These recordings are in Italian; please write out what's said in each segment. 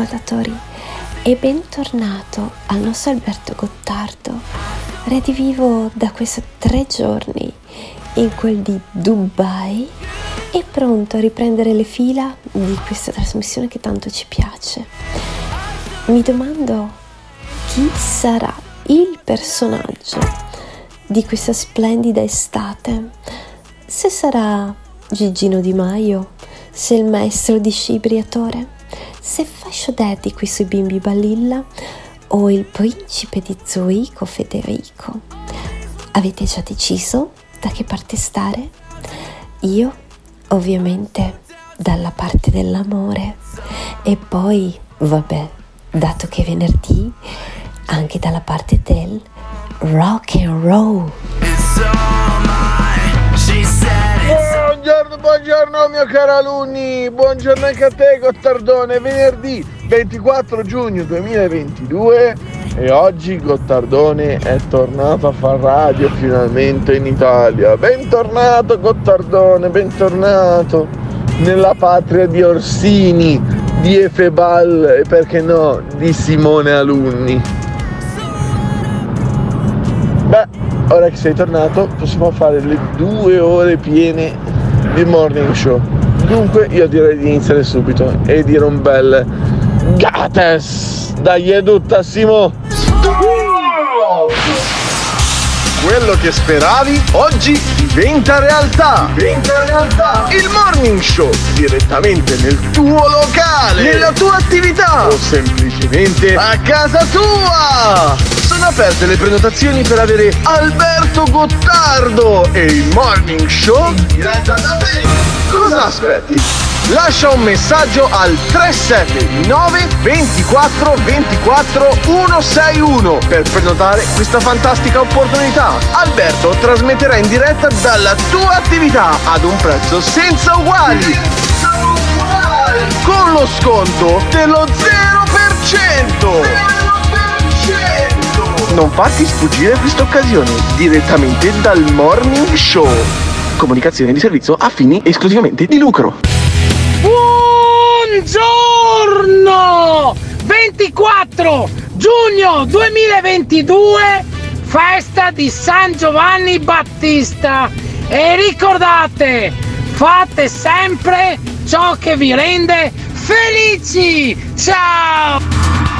ascoltatori e bentornato al nostro Alberto Gottardo. Redivivo da questi tre giorni in quel di Dubai e pronto a riprendere le fila di questa trasmissione che tanto ci piace. Mi domando chi sarà il personaggio di questa splendida estate. Se sarà Gigino Di Maio, se il maestro di sci Briatore, se Fascio Daddy qui sui bimbi Balilla o il principe di Zurigo Federico. Avete già deciso da che parte stare? Io, ovviamente, dalla parte dell'amore e poi, vabbè, dato che è venerdì, anche dalla parte del rock and roll. Buongiorno, buongiorno mio caro alunni, buongiorno anche a te Gottardone, venerdì 24 giugno 2022 e oggi Gottardone è tornato a far radio finalmente in Italia. Bentornato Gottardone, bentornato nella patria di Orsini, di Efebal e perché no di Simone Alunni. Beh, ora che sei tornato possiamo fare le due ore piene di morning show. Dunque io direi di iniziare subito e dire un bel Gates! Dai edutta Simo! Quello che speravi oggi diventa realtà! Diventa realtà! Il morning show direttamente nel tuo locale! Nella tua attività! O semplicemente a casa tua! Sono aperte le prenotazioni per avere Alberto Gottardo e il morning show diretta da te! Cosa aspetti? Lascia un messaggio al 379 24 24 161 per prenotare questa fantastica opportunità. Alberto trasmetterà in diretta dalla tua attività ad un prezzo senza uguali. Con lo sconto dello 0%. Non farti sfuggire questa occasione direttamente dal Morning Show. Comunicazione di servizio a fini esclusivamente di lucro. Buongiorno! 24 giugno 2022, festa di San Giovanni Battista. E ricordate, fate sempre ciò che vi rende felici. Ciao!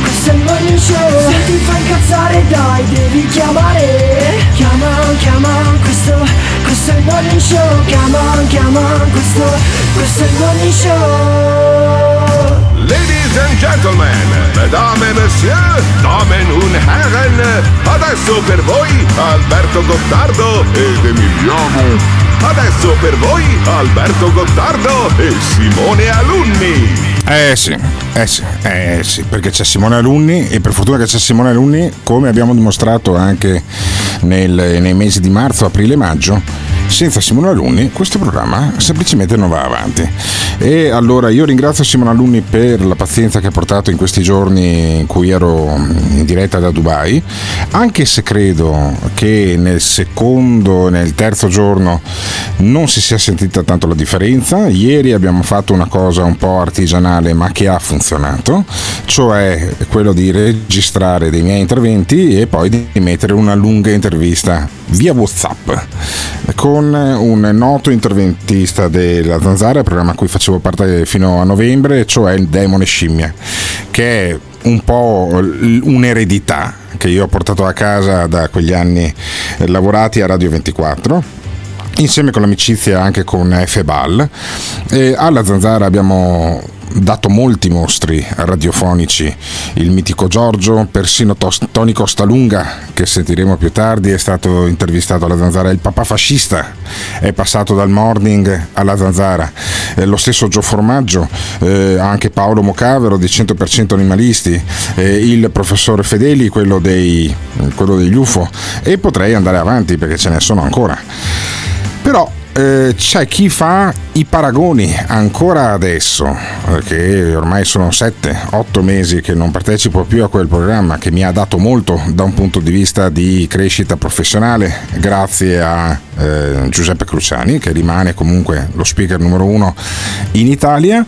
è il morning show. Se ti fa incazzare dai, devi chiamare. Chiama, chiama, questo, questo è il morning show. Chiama, chiama, questo, questo è il morning show. Ladies and gentlemen, mesdames et messieurs, damen und herren, adesso per voi Alberto Gottardo ed Emiliano. Adesso per voi Alberto Gottardo e Simone Alunni. Eh sì, eh sì, eh sì, perché c'è Simone Alunni e per fortuna che c'è Simone Alunni, come abbiamo dimostrato anche nel- nei mesi di marzo, aprile e maggio, senza Simone Alunni questo programma semplicemente non va avanti. E allora io ringrazio Simone Alunni per la pazienza che ha portato in questi giorni in cui ero in diretta da Dubai, anche se credo che nel secondo e nel terzo giorno non si sia sentita tanto la differenza. Ieri abbiamo fatto una cosa un po' artigianale ma che ha funzionato, cioè quello di registrare dei miei interventi e poi di mettere una lunga intervista via WhatsApp con un noto interventista della Zanzara, programma a cui facevo parte fino a novembre, cioè il Demone Scimmia, che è un po' un'eredità che io ho portato a casa da quegli anni lavorati a Radio 24 insieme con l'amicizia anche con Febal. E alla Zanzara abbiamo dato molti mostri radiofonici, il mitico Giorgio, persino Tony Costalunga, che sentiremo più tardi, è stato intervistato alla Zanzara, il papà fascista è passato dal morning alla Zanzara, eh, lo stesso Gio Formaggio, eh, anche Paolo Mocavero di 100% Animalisti, eh, il professore Fedeli, quello, dei, quello degli UFO, e potrei andare avanti perché ce ne sono ancora. Però eh, c'è chi fa i paragoni ancora adesso, che ormai sono 7-8 mesi che non partecipo più a quel programma che mi ha dato molto da un punto di vista di crescita professionale, grazie a eh, Giuseppe Cruciani, che rimane comunque lo speaker numero uno in Italia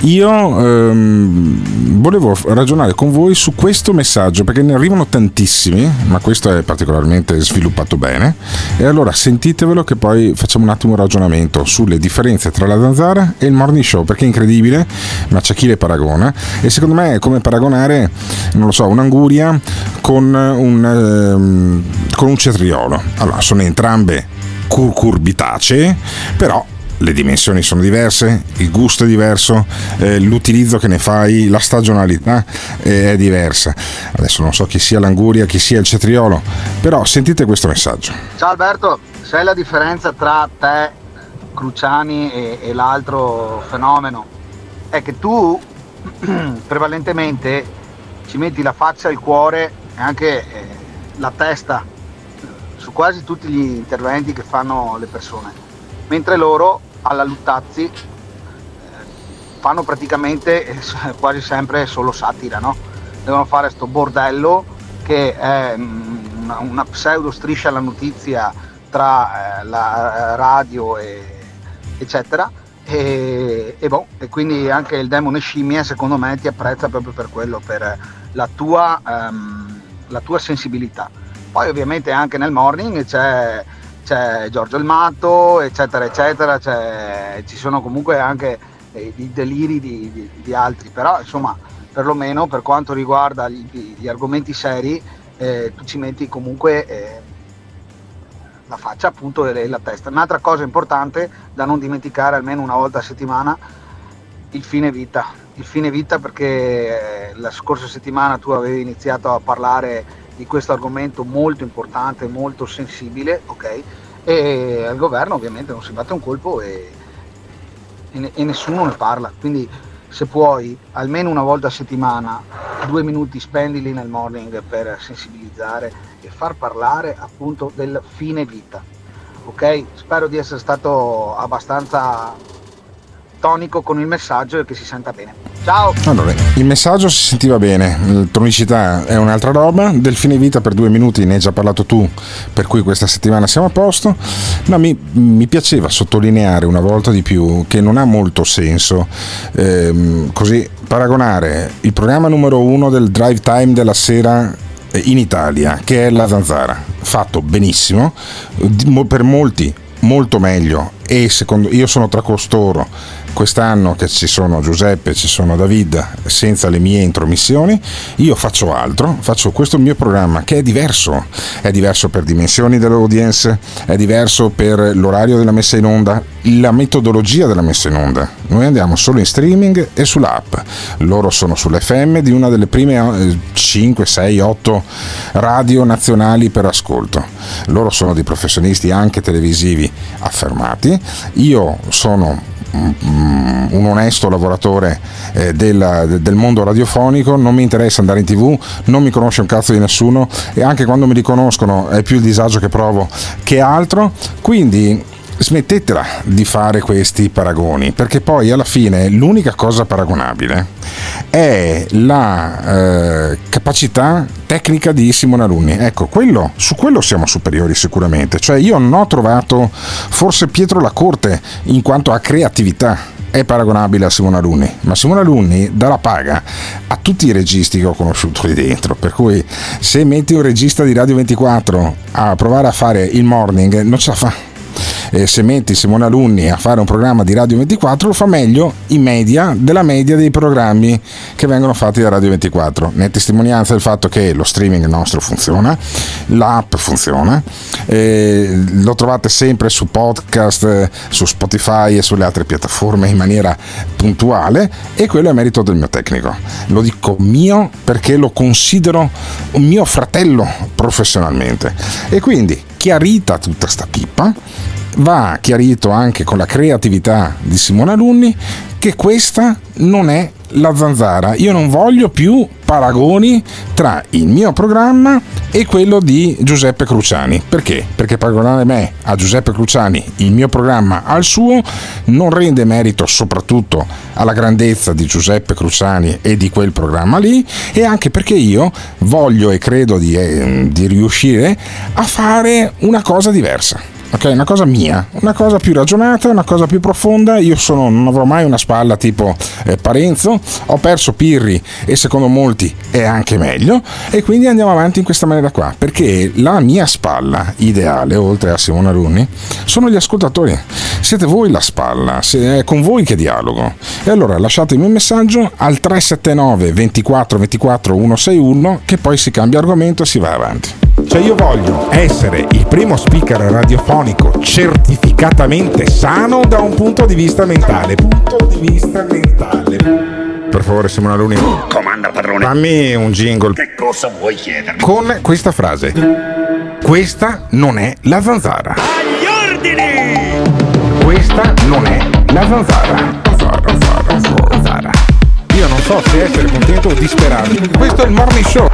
io ehm, volevo ragionare con voi su questo messaggio perché ne arrivano tantissimi, ma questo è particolarmente sviluppato bene. E allora sentitevelo che poi facciamo un attimo un ragionamento sulle differenze tra la zanzara e il morning show perché è incredibile, ma c'è chi le paragona. E secondo me è come paragonare, non lo so, un'anguria con un, ehm, con un cetriolo. Allora, sono entrambe curcurbitacee, però le dimensioni sono diverse, il gusto è diverso, eh, l'utilizzo che ne fai, la stagionalità eh, è diversa. Adesso non so chi sia l'anguria, chi sia il cetriolo, però sentite questo messaggio. Ciao Alberto, sai la differenza tra te, Cruciani e, e l'altro fenomeno? È che tu prevalentemente ci metti la faccia, il cuore e anche eh, la testa su quasi tutti gli interventi che fanno le persone, mentre loro alla Luttazzi eh, fanno praticamente eh, quasi sempre solo satira, no? Devono fare questo bordello che è mm, una, pseudo striscia alla notizia tra eh, la radio e eccetera e, e, boh, e, quindi anche il demone scimmia secondo me ti apprezza proprio per quello, per la tua, um, la tua sensibilità. Poi ovviamente anche nel morning c'è c'è Giorgio il Matto, eccetera, eccetera, ci sono comunque anche eh, i deliri di, di, di, altri, però insomma, perlomeno per quanto riguarda gli, gli argomenti seri, eh, tu ci metti comunque eh, la faccia appunto e la testa. Un'altra cosa importante da non dimenticare almeno una volta a settimana, il fine vita. Il fine vita perché eh, la scorsa settimana tu avevi iniziato a parlare di questo argomento molto importante, molto sensibile, ok? E al governo ovviamente non si batte un colpo e, e, e nessuno ne parla. Quindi se puoi almeno una volta a settimana, due minuti spendili nel morning per sensibilizzare e far parlare appunto del fine vita. Ok? Spero di essere stato abbastanza tonico con il messaggio e che si senta bene. Ciao! Allora, il messaggio si sentiva bene, la tonicità è un'altra roba, del fine vita per due minuti ne hai già parlato tu, per cui questa settimana siamo a posto, ma mi, mi piaceva sottolineare una volta di più che non ha molto senso ehm, così paragonare il programma numero uno del drive time della sera in Italia, che è la Zanzara, fatto benissimo, per molti molto meglio e secondo io sono tra costoro quest'anno che ci sono Giuseppe, ci sono David, senza le mie intromissioni, io faccio altro, faccio questo mio programma che è diverso, è diverso per dimensioni dell'audience, è diverso per l'orario della messa in onda, la metodologia della messa in onda. Noi andiamo solo in streaming e sull'app, loro sono sull'FM di una delle prime 5, 6, 8 radio nazionali per ascolto. Loro sono dei professionisti anche televisivi affermati, io sono un onesto lavoratore eh, del, del, mondo radiofonico, non mi interessa andare in tv, non mi conosce un cazzo di nessuno e anche quando mi riconoscono è più il disagio che provo che altro, quindi smettetela di fare questi paragoni, perché poi alla fine l'unica cosa paragonabile è la eh, capacità tecnica di Simone Alunni. Ecco, quello, su quello siamo superiori sicuramente. Cioè io non ho trovato forse Pietro la Corte in quanto a creatività è paragonabile a Simone Alunni, ma Simone Alunni dà la paga a tutti i registi che ho conosciuto lì dentro, per cui se metti un regista di Radio 24 a provare a fare il morning non ce la fa eh, se metti Simone Alunni a fare un programma di Radio 24 lo fa meglio in media della media dei programmi che vengono fatti da Radio 24. Ne è testimonianza il fatto che lo streaming nostro funziona, l'app funziona, eh, lo trovate sempre su podcast, eh, su Spotify e sulle altre piattaforme in maniera puntuale e quello è merito del mio tecnico. Lo dico mio perché lo considero un mio fratello professionalmente. E quindi, chiarita tutta sta pippa, va chiarito anche con la creatività di Simone Alunni che questa non è la zanzara. Io non voglio più paragoni tra il mio programma e quello di Giuseppe Cruciani. Perché? Perché paragonare me a Giuseppe Cruciani, il mio programma al suo, non rende merito soprattutto alla grandezza di Giuseppe Cruciani e di quel programma lì e anche perché io voglio e credo di, eh, di riuscire a fare una cosa diversa ok? Una cosa mia, una cosa più ragionata, una cosa più profonda. Io sono, non avrò mai una spalla tipo eh, Parenzo, ho perso Pirri e secondo molti è anche meglio e quindi andiamo avanti in questa maniera qua, perché la mia spalla ideale, oltre a Simona Runi, sono gli ascoltatori. Siete voi la spalla, è con voi che dialogo. E allora lasciatemi un messaggio al 379 24 24 161 che poi si cambia argomento e si va avanti. Cioè io voglio essere il primo speaker radiofonico certificatamente sano da un punto di vista mentale. Punto di vista mentale. Per favore, Simona Luni. Comanda padrone. Fammi un jingle. Che cosa vuoi chiedermi? Con questa frase. Questa non è la zanzara. Agli ordini! Questa non è la zanzara. Zanzara, zanzara, zanzara. Io non so se essere contento o disperato. Questo è il morning show.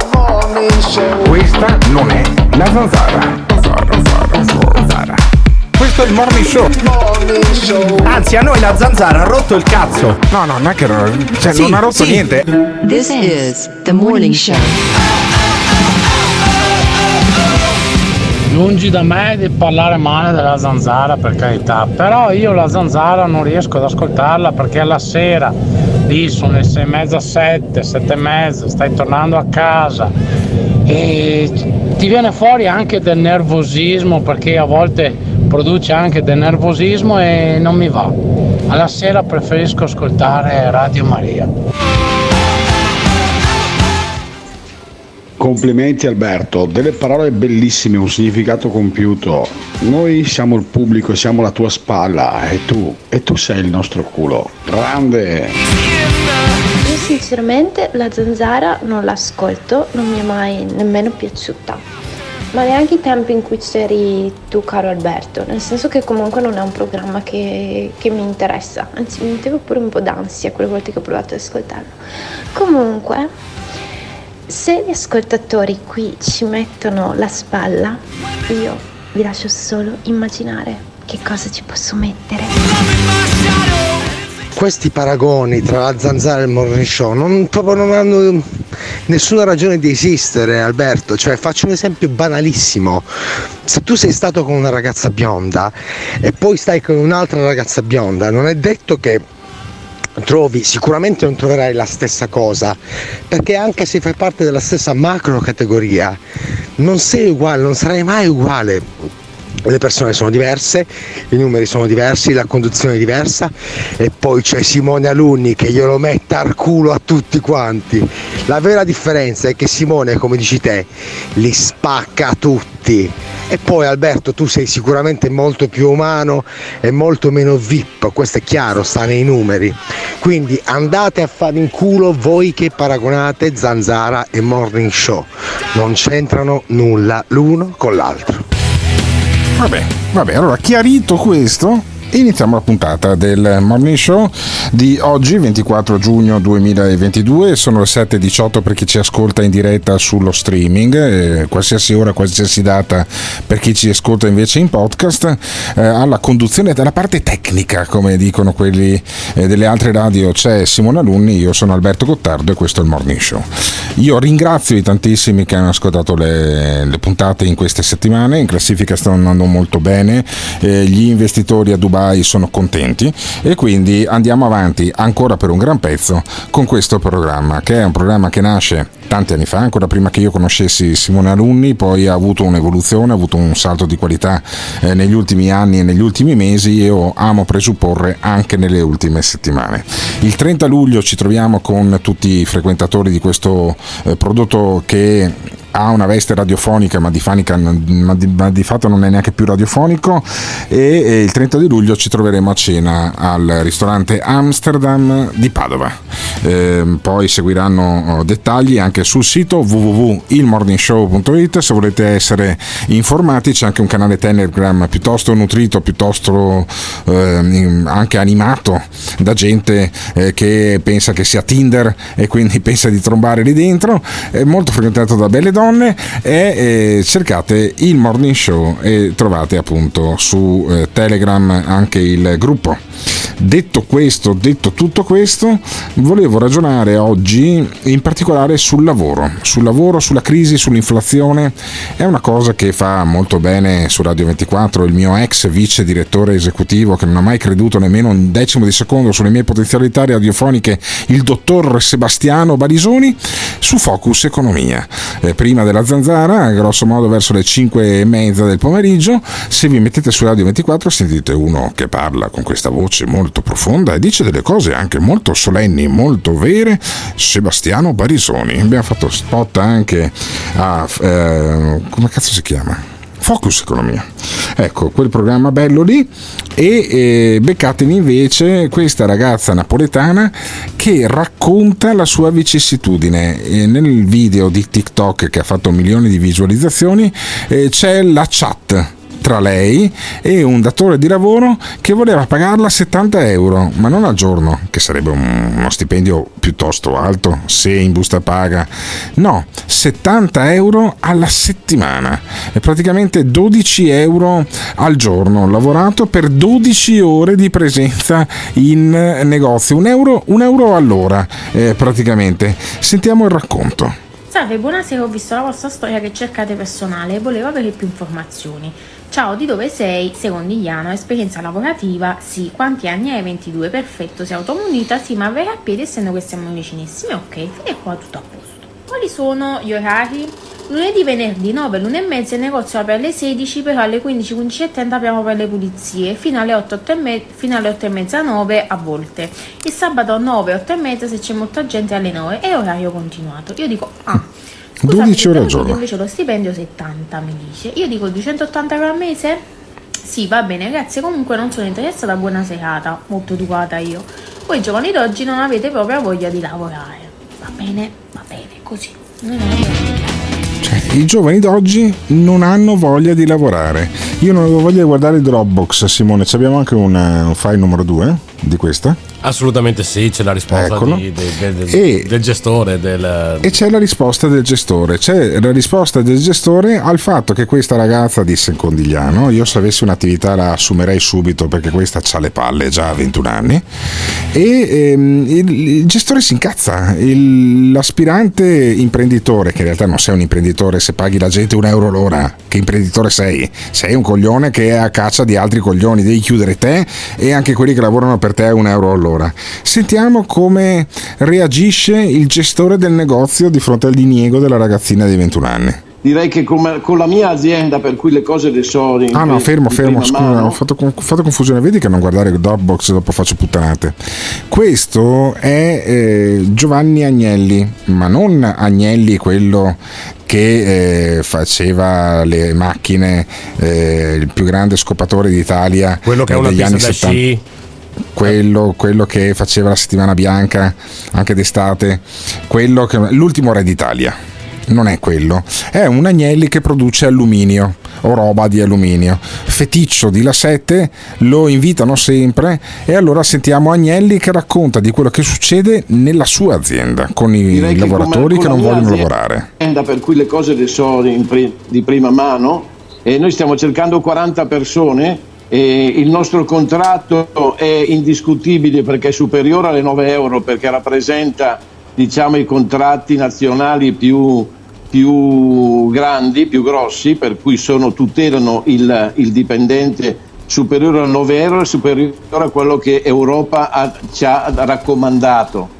Questa non è la zanzara. Zanzara, zanzara. Questo è il morning show. Anzi, a noi la zanzara ha rotto il cazzo. No, no, non è che cioè, Sì, non ha rotto sì. niente. This is the morning show. Lungi da me di parlare male della zanzara per carità, però io la zanzara non riesco ad ascoltarla perché alla sera lì sono le sei e mezza, sette, sette e mezza, stai tornando a casa e ti viene fuori anche del nervosismo perché a volte produce anche del nervosismo e non mi va. Alla sera preferisco ascoltare Radio Maria. Complimenti Alberto, delle parole bellissime, un significato compiuto. Noi siamo il pubblico, siamo la tua spalla e tu, e tu sei il nostro culo. Grande! Io sinceramente la zanzara non l'ascolto, non mi è mai nemmeno piaciuta. Ma neanche i tempi in cui c'eri tu, caro Alberto, nel senso che comunque non è un programma che, che mi interessa, anzi mi metteva pure un po' d'ansia quelle volte che ho provato ad ascoltarlo. Comunque, se gli ascoltatori qui ci mettono la spalla, io vi lascio solo immaginare che cosa ci posso mettere. Questi paragoni tra la zanzara e il morning show non, proprio non hanno nessuna ragione di esistere, Alberto. Cioè, faccio un esempio banalissimo. Se tu sei stato con una ragazza bionda e poi stai con un'altra ragazza bionda, non è detto che trovi, sicuramente non troverai la stessa cosa, perché anche se fai parte della stessa macro categoria, non sei uguale, non sarai mai uguale. Le persone sono diverse, i numeri sono diversi, la conduzione è diversa e poi c'è Simone Alunni che glielo mette al culo a tutti quanti. La vera differenza è che Simone, come dici te, li spacca tutti. E poi Alberto, tu sei sicuramente molto più umano e molto meno VIP, questo è chiaro, sta nei numeri. Quindi andate a fare in culo voi che paragonate Zanzara e Morning Show. Non c'entrano nulla l'uno con l'altro. Vabbè, vabbè, allora chiarito questo, iniziamo la puntata del Morning Show di oggi, 24 giugno 2022. Sono le 7.18 per chi ci ascolta in diretta sullo streaming, eh, qualsiasi ora, qualsiasi data per chi ci ascolta invece in podcast. Eh, alla conduzione della parte tecnica, come dicono quelli eh, delle altre radio, c'è Simone Alunni, io sono Alberto Gottardo e questo è il Morning Show. Io ringrazio i tantissimi che hanno ascoltato le, le puntate in queste settimane, in classifica stanno andando molto bene, eh, gli investitori a Dubai operai sono contenti e quindi andiamo avanti ancora per un gran pezzo con questo programma, che è un programma che nasce tanti anni fa, ancora prima che io conoscessi Simone Alunni, poi ha avuto un'evoluzione, ha avuto un salto di qualità eh, negli ultimi anni e negli ultimi mesi io amo presupporre anche nelle ultime settimane. Il 30 luglio ci troviamo con tutti i frequentatori di questo eh, prodotto che ha una veste radiofonica ma di, fanica, ma, di, ma di, fatto non è neanche più radiofonico e, e, il 30 di luglio ci troveremo a cena al ristorante Amsterdam di Padova. Eh, poi seguiranno oh, dettagli anche sul sito www.ilmorningshow.it se volete essere informati c'è anche un canale Telegram piuttosto nutrito piuttosto eh, anche animato da gente eh, che pensa che sia Tinder e quindi pensa di trombare lì dentro. È molto frequentato da belle donne donne e eh, cercate il morning show e trovate appunto su eh, Telegram anche il gruppo. Detto questo, detto tutto questo, volevo ragionare oggi in particolare sul lavoro, sul lavoro, sulla crisi, sull'inflazione. È una cosa che fa molto bene su Radio 24 il mio ex vice direttore esecutivo che non ha mai creduto nemmeno un decimo di secondo sulle mie potenzialità radiofoniche, il dottor Sebastiano Barisoni, su Focus Economia. Eh, prima della zanzara, grosso modo verso le 5 e mezza del pomeriggio, se vi mettete su Radio 24 sentite uno che parla con questa voce molto profonda e dice delle cose anche molto solenni, molto vere, Sebastiano Barisoni. Abbiamo fatto spot anche a... Eh, come cazzo si chiama? Focus Economia. Ecco, quel programma bello lì e eh, beccatevi invece questa ragazza napoletana che racconta la sua vicissitudine. E nel video di TikTok che ha fatto milioni di visualizzazioni eh, c'è la chat tra lei e un datore di lavoro che voleva pagarla 70 euro, ma non al giorno, che sarebbe uno stipendio piuttosto alto se in busta paga, no, 70 euro alla settimana, è praticamente 12 euro al giorno, lavorato per 12 ore di presenza in negozio, un euro, un euro all'ora eh, praticamente. Sentiamo il racconto. Salve, buonasera, ho visto la vostra storia che cercate personale e volevo avere più informazioni. Ciao, di dove sei? Secondigliano, esperienza lavorativa? Sì. Quanti anni hai? 22, perfetto. Sei automunita? Sì, ma vai a piedi essendo che siamo vicinissimi? Ok, fino a qua tutto a posto. Quali sono gli orari? Lunedì, venerdì 9, l'1 e mezza il negozio apre alle 16, però alle 15, 15 e 30 apriamo per le pulizie, fino alle 8, 8 e, me- fino alle 8 e mezza 9 a volte. Il sabato 9, 8 e mezza se c'è molta gente alle 9 e orario continuato. Io dico, ah, 12 ore al giorno. Invece lo stipendio 70 mi dice. Io dico 280 euro al mese? Sì, va bene, grazie. Comunque non sono interessata. Buona serata, molto educata io. Voi giovani d'oggi non avete proprio voglia di lavorare. Va bene, va bene, così. Cioè, I giovani d'oggi non hanno voglia di lavorare. Io non avevo voglia di guardare Dropbox, Simone. Ci abbiamo anche un, un file numero 2 di questa. Assolutamente sì, c'è la risposta di, de, de, de, E- del gestore. Del... E c'è la risposta del gestore. C'è la risposta del gestore al fatto che questa ragazza disse in Condigliano: Io se avessi un'attività la assumerei subito perché questa ha le palle già a 21 anni. E ehm, il, il gestore si incazza. Il- l'aspirante imprenditore, che in realtà non sei un imprenditore se paghi la gente un euro l'ora, che imprenditore sei? Sei un coglione che è a caccia di altri coglioni, devi chiudere te e anche quelli che lavorano per te un euro all'ora. Sentiamo come reagisce il gestore del negozio di fronte al diniego della ragazzina di 21 anni. Direi che come- con la mia azienda, per cui le cose le so Ah no, fermo, fermo, scusa, mano, ho fatto, con- ho fatto confusione, vedi che non guardare Dropbox dopo faccio puttanate. Questo è eh, Giovanni Agnelli, ma non Agnelli quello che eh, faceva le macchine, eh, il più grande scopatore d'Italia Quello che eh, ha una degli pista anni da 70. sci. Quello, quello che faceva la settimana bianca anche d'estate, quello che, l'ultimo re d'Italia. Non è quello, è un Agnelli che produce alluminio o roba di alluminio. Feticcio di La 7 lo invitano sempre e allora sentiamo Agnelli che racconta di quello che succede nella sua azienda con i direi che lavoratori che con non vogliono azienda, lavorare. per cui le cose le so di prima mano e noi stiamo cercando 40 persone e il nostro contratto è indiscutibile perché è superiore alle 9 euro perché rappresenta diciamo, i contratti nazionali più, più grandi, più grossi, per cui sono, tutelano il, il dipendente superiore a 9 euro è superiore a quello che Europa ha, ci ha raccomandato.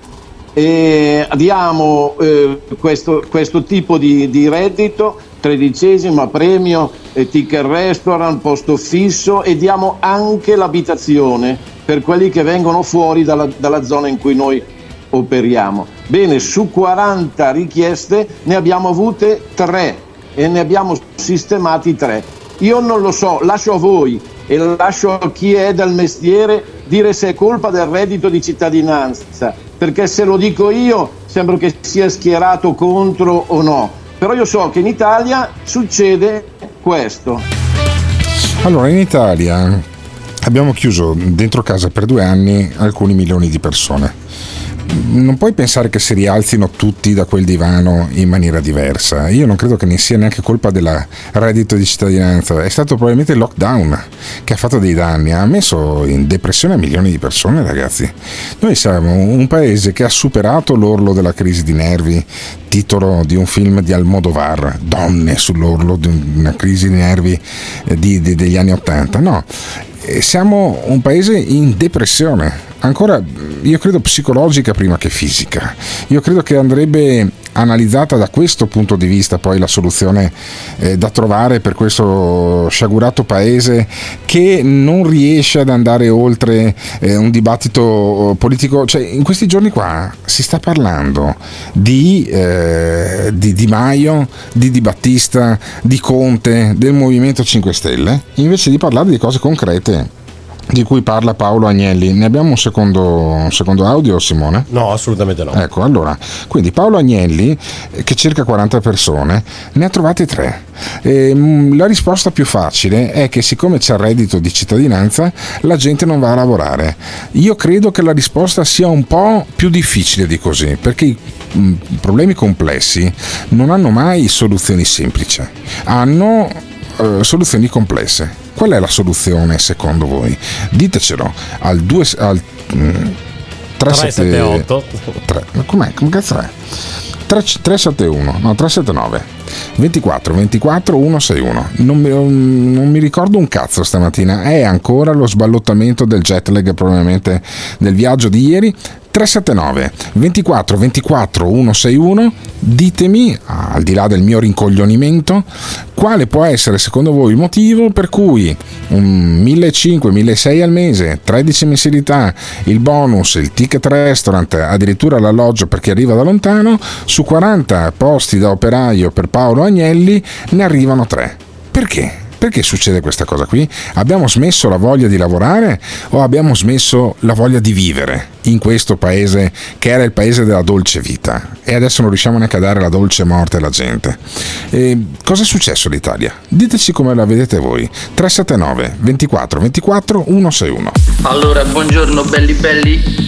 E diamo eh, questo, questo, tipo di, di, reddito, tredicesima, premio, eh, ticket restaurant, posto fisso e diamo anche l'abitazione per quelli che vengono fuori dalla, dalla zona in cui noi operiamo. Bene, su 40 richieste ne abbiamo avute 3 e ne abbiamo sistemati 3. Io non lo so, lascio a voi e lascio a chi è del mestiere dire se è colpa del reddito di cittadinanza, perché se lo dico io sembra che sia schierato contro o no, però io so che in Italia succede questo. Allora, in Italia abbiamo chiuso dentro casa per due anni alcuni milioni di persone non puoi pensare che si rialzino tutti da quel divano in maniera diversa. Io non credo che ne sia neanche colpa del reddito di cittadinanza, è stato probabilmente il lockdown che ha fatto dei danni, ha messo in depressione milioni di persone, ragazzi. Noi siamo un paese che ha superato l'orlo della crisi di nervi, titolo di un film di Almodovar, Donne sull'orlo di una crisi di nervi eh, di, di, degli anni Ottanta. No, siamo un paese in depressione ancora io credo psicologica prima che fisica. Io credo che andrebbe analizzata da questo punto di vista poi la soluzione eh, da trovare per questo sciagurato paese che non riesce ad andare oltre eh, un dibattito politico. Cioè, in questi giorni qua si sta parlando di, eh, di Di Maio, di Di Battista, di Conte, del Movimento 5 Stelle, invece di parlare di cose concrete di cui parla Paolo Agnelli. Ne abbiamo un secondo, un secondo, audio, Simone? No, assolutamente no. Ecco, allora, quindi Paolo Agnelli, eh, che cerca 40 persone, ne ha trovate tre. E, ehm, la risposta più facile è che siccome c'è il reddito di cittadinanza, la gente non va a lavorare. Io credo che la risposta sia un po' più difficile di così, perché i mm, problemi complessi non hanno mai soluzioni semplici, hanno eh, soluzioni complesse. Qual è la soluzione secondo voi? Ditecelo al 2 al mm, 378 3, com'è? Come cazzo è? 3, 371 no 379 24 24 161 non mi, non mi ricordo un cazzo stamattina è ancora lo sballottamento del jet lag probabilmente del viaggio di ieri 379 24 24 161 ditemi al di là del mio rincoglionimento quale può essere secondo voi il motivo per cui un 1500 1600 al mese 13 mensilità il bonus il ticket restaurant addirittura l'alloggio per chi arriva da lontano su 40 posti da operaio per Paolo Agnelli ne arrivano 3 perché? Perché succede questa cosa qui? Abbiamo smesso la voglia di lavorare o abbiamo smesso la voglia di vivere in questo paese che era il paese della dolce vita e adesso non riusciamo neanche a dare la dolce morte alla gente? E cosa è successo all'Italia? Diteci come la vedete voi. 379 24 24 161. Allora, buongiorno belli belli.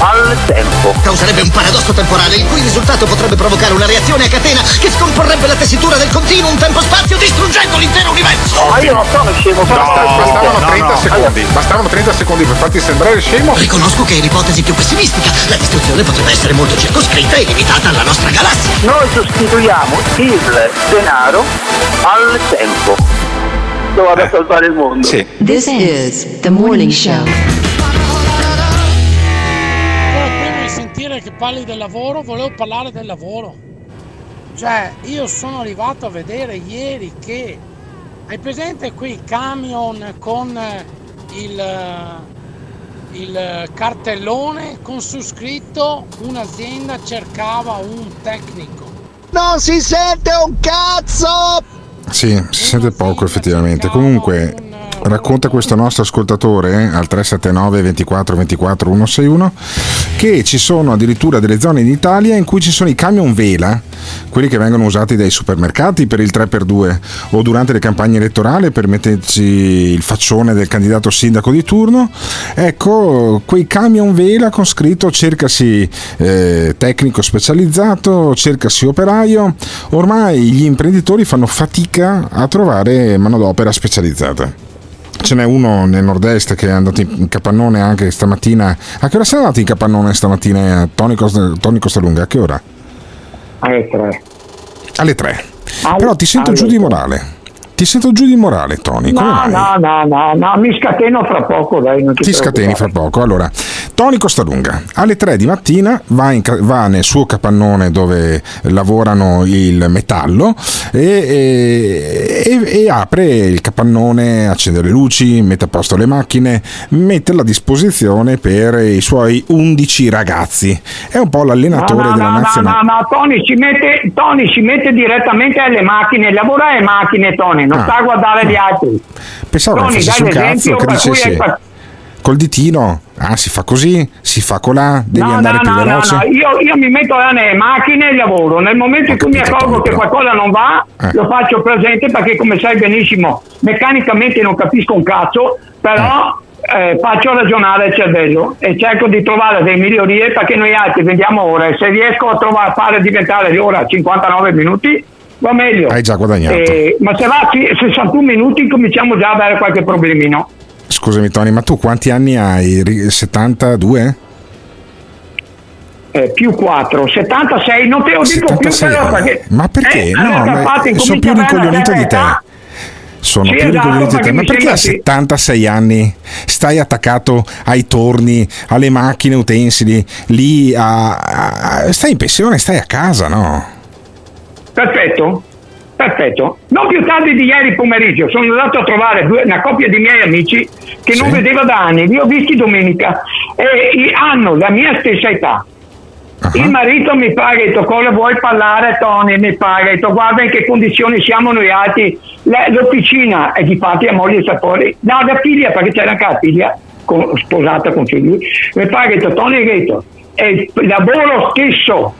al tempo. Causerebbe un paradosso temporale, il cui risultato potrebbe provocare una reazione a catena che scomporrebbe la tessitura del continuum tempo-spazio distruggendo l'intero universo. Ma io non sono scemo, no, bastavano 30 no, secondi. Allora. Bastavano 30 secondi per farti sembrare scemo. Riconosco che è l'ipotesi più pessimistica. La distruzione potrebbe essere molto circoscritta e limitata alla nostra galassia. Noi sostituiamo il denaro al tempo. Dove eh. salvare il mondo. Sì. This is the morning show. Che parli del lavoro, volevo parlare del lavoro. Cioè, io sono arrivato a vedere ieri che hai presente quei camion con il, il cartellone con su scritto un'azienda cercava un tecnico. Non si sente un cazzo! Sì, si sente poco effettivamente. Comunque, racconta questo nostro ascoltatore eh, al 379 24 24 161 che ci sono addirittura delle zone in Italia in cui ci sono i camion vela, quelli che vengono usati dai supermercati per il 3x2 o durante le campagne elettorali per metterci il faccione del candidato sindaco di turno. Ecco, quei camion vela con scritto cercasi eh, tecnico specializzato, cercasi operaio. Ormai gli imprenditori fanno fatica a trovare manodopera specializzata. Ce n'è uno nel nord-est che è andato in capannone anche stamattina. A che ora sei andato in capannone stamattina, Tony, Costa, Tony Costalunga? A che ora? Alle tre. Alle 3. Alle- Però ti sento giù di tre. morale. Ti sento giù di morale, Tony. Come No, mai? no, no, no, no, mi scateno fra poco, dai, ti, Ti scateni fra poco. Allora, Tony Costalunga alle 3 di mattina va, in va nel suo capannone dove lavorano il metallo e, e- e- e apre il capannone, accende le luci, mette a posto le macchine, mette a disposizione per i suoi 11 ragazzi. È un po' l'allenatore no, no, della no, nazionale. No, no, Tony si, mette, Tony si mette direttamente alle macchine, lavora alle macchine, Tony, non Ah. sta a guardare gli altri. Pensavo che facessi un cazzo che fa- col ditino, ah si fa così, si fa colà, devi no, andare no, più no, veloce. no, no, io, io mi metto nelle macchine e lavoro. Nel momento in cui mi accorgo che qualcosa non va, Eh. lo faccio presente perché, come sai benissimo, meccanicamente non capisco un cazzo, però eh, faccio ragionare il cervello e cerco di trovare delle migliorie perché noi altri vendiamo ore. Se riesco a trovare, a fare diventare l'ora 59 minuti, va meglio. Hai già guadagnato. Eh, ma se va a 61 minuti cominciamo già ad avere qualche problemino. Scusami Tony, ma tu quanti anni hai? Ri- 72? Eh, più 4, 76, non te lo dico più 76 però perché... Ma perché? Eh, no, ma sono più rincoglionito di te. Sono Sì, più esatto, di te. Ma perché a che- 76 anni stai attaccato ai torni, alle macchine utensili, lì a, a- stai in pensione, stai a casa, no? Perfetto, perfetto. Non più tardi di ieri pomeriggio sono andato a trovare una coppia di miei amici che non Sì. vedevo da anni, li ho visti domenica e hanno la mia stessa età. Il marito mi paga, detto cosa vuoi parlare Tony? Mi paga, ha detto guarda in che condizioni siamo noi altri. L'officina è di fatti a moglie sapore, no da figlia perché c'era anche la figlia con- sposata con lui. Mi paga, detto Tony, è il lavoro stesso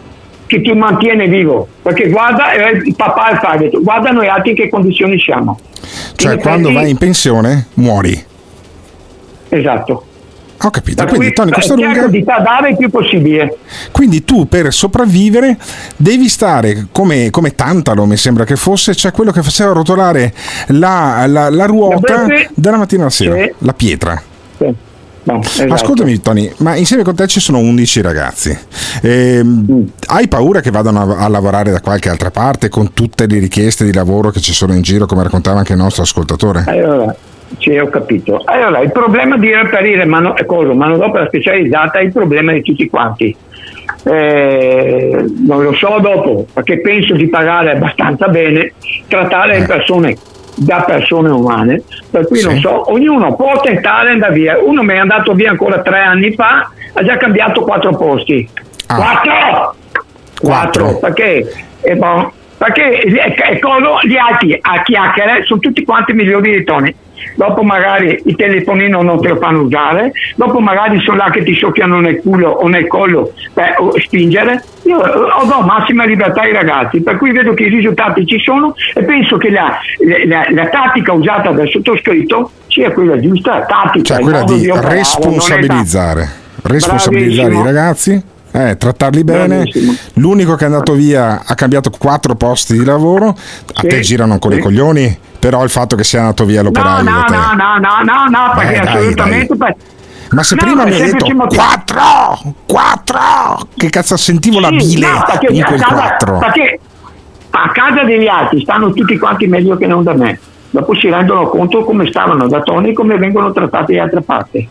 che ti mantiene vivo perché guarda eh, il papà fa, ha detto guarda noi altri in che condizioni siamo. Cioè, In quando vai in pensione, muori. Esatto. Ho capito. Per Quindi, Tony Costalunga. cerco di dare il più possibile. Quindi tu per sopravvivere devi stare come, come Tantalo, mi sembra che fosse, cioè quello che faceva rotolare la, la- la ruota Sì. dalla mattina alla sera, Sì. la pietra. Sì. No, esatto. Ascoltami Tony, ma insieme con te ci sono 11 ragazzi. Ehm, Mm. Hai paura che vadano a, a lavorare da qualche altra parte con tutte le richieste di lavoro che ci sono in giro, come raccontava anche il nostro ascoltatore? Allora, sì, ho capito. Allora, il problema di reperire mano, eh, cosa, manodopera specializzata è il problema di tutti quanti. Eh, non lo so dopo, perché penso di pagare abbastanza bene, trattare Eh. le persone da persone umane, per cui Sì. non so, ognuno può tentare andare via. Uno mi è andato via ancora tre anni fa, ha già cambiato quattro posti. Ah. Quattro! Quattro, perché? E boh, perché è, è cosa, gli altri a chiacchiere sono tutti quanti milioni di toni. Dopo magari il telefonino non te lo fanno usare, dopo magari sono là che ti soffiano nel culo o nel collo per spingere. Io ho do massima libertà ai ragazzi, per cui vedo che i risultati ci sono e penso che la, la- la tattica usata dal sottoscritto sia quella giusta, la tattica, Cioè quella modo di operare, responsabilizzare, responsabilizzare i Bravissimo. ragazzi, eh, trattarli bene. Bravissimo. L'unico che è andato via ha cambiato quattro posti di lavoro, a Sì, te girano ancora i sì. coglioni, però il fatto che sia andato via No, l'operaio no, da te. no, no, no, no, no, perché Beh, dai, assolutamente. per- Ma se No, prima mi hai detto semplice motivo. 4, 4, che cazzo sentivo la Sì, bile no, perché in quel casa- 4. Perché a casa degli altri stanno tutti quanti meglio che non da me. Dopo si rendono conto come stavano da Tony e come vengono trattati da altre parti.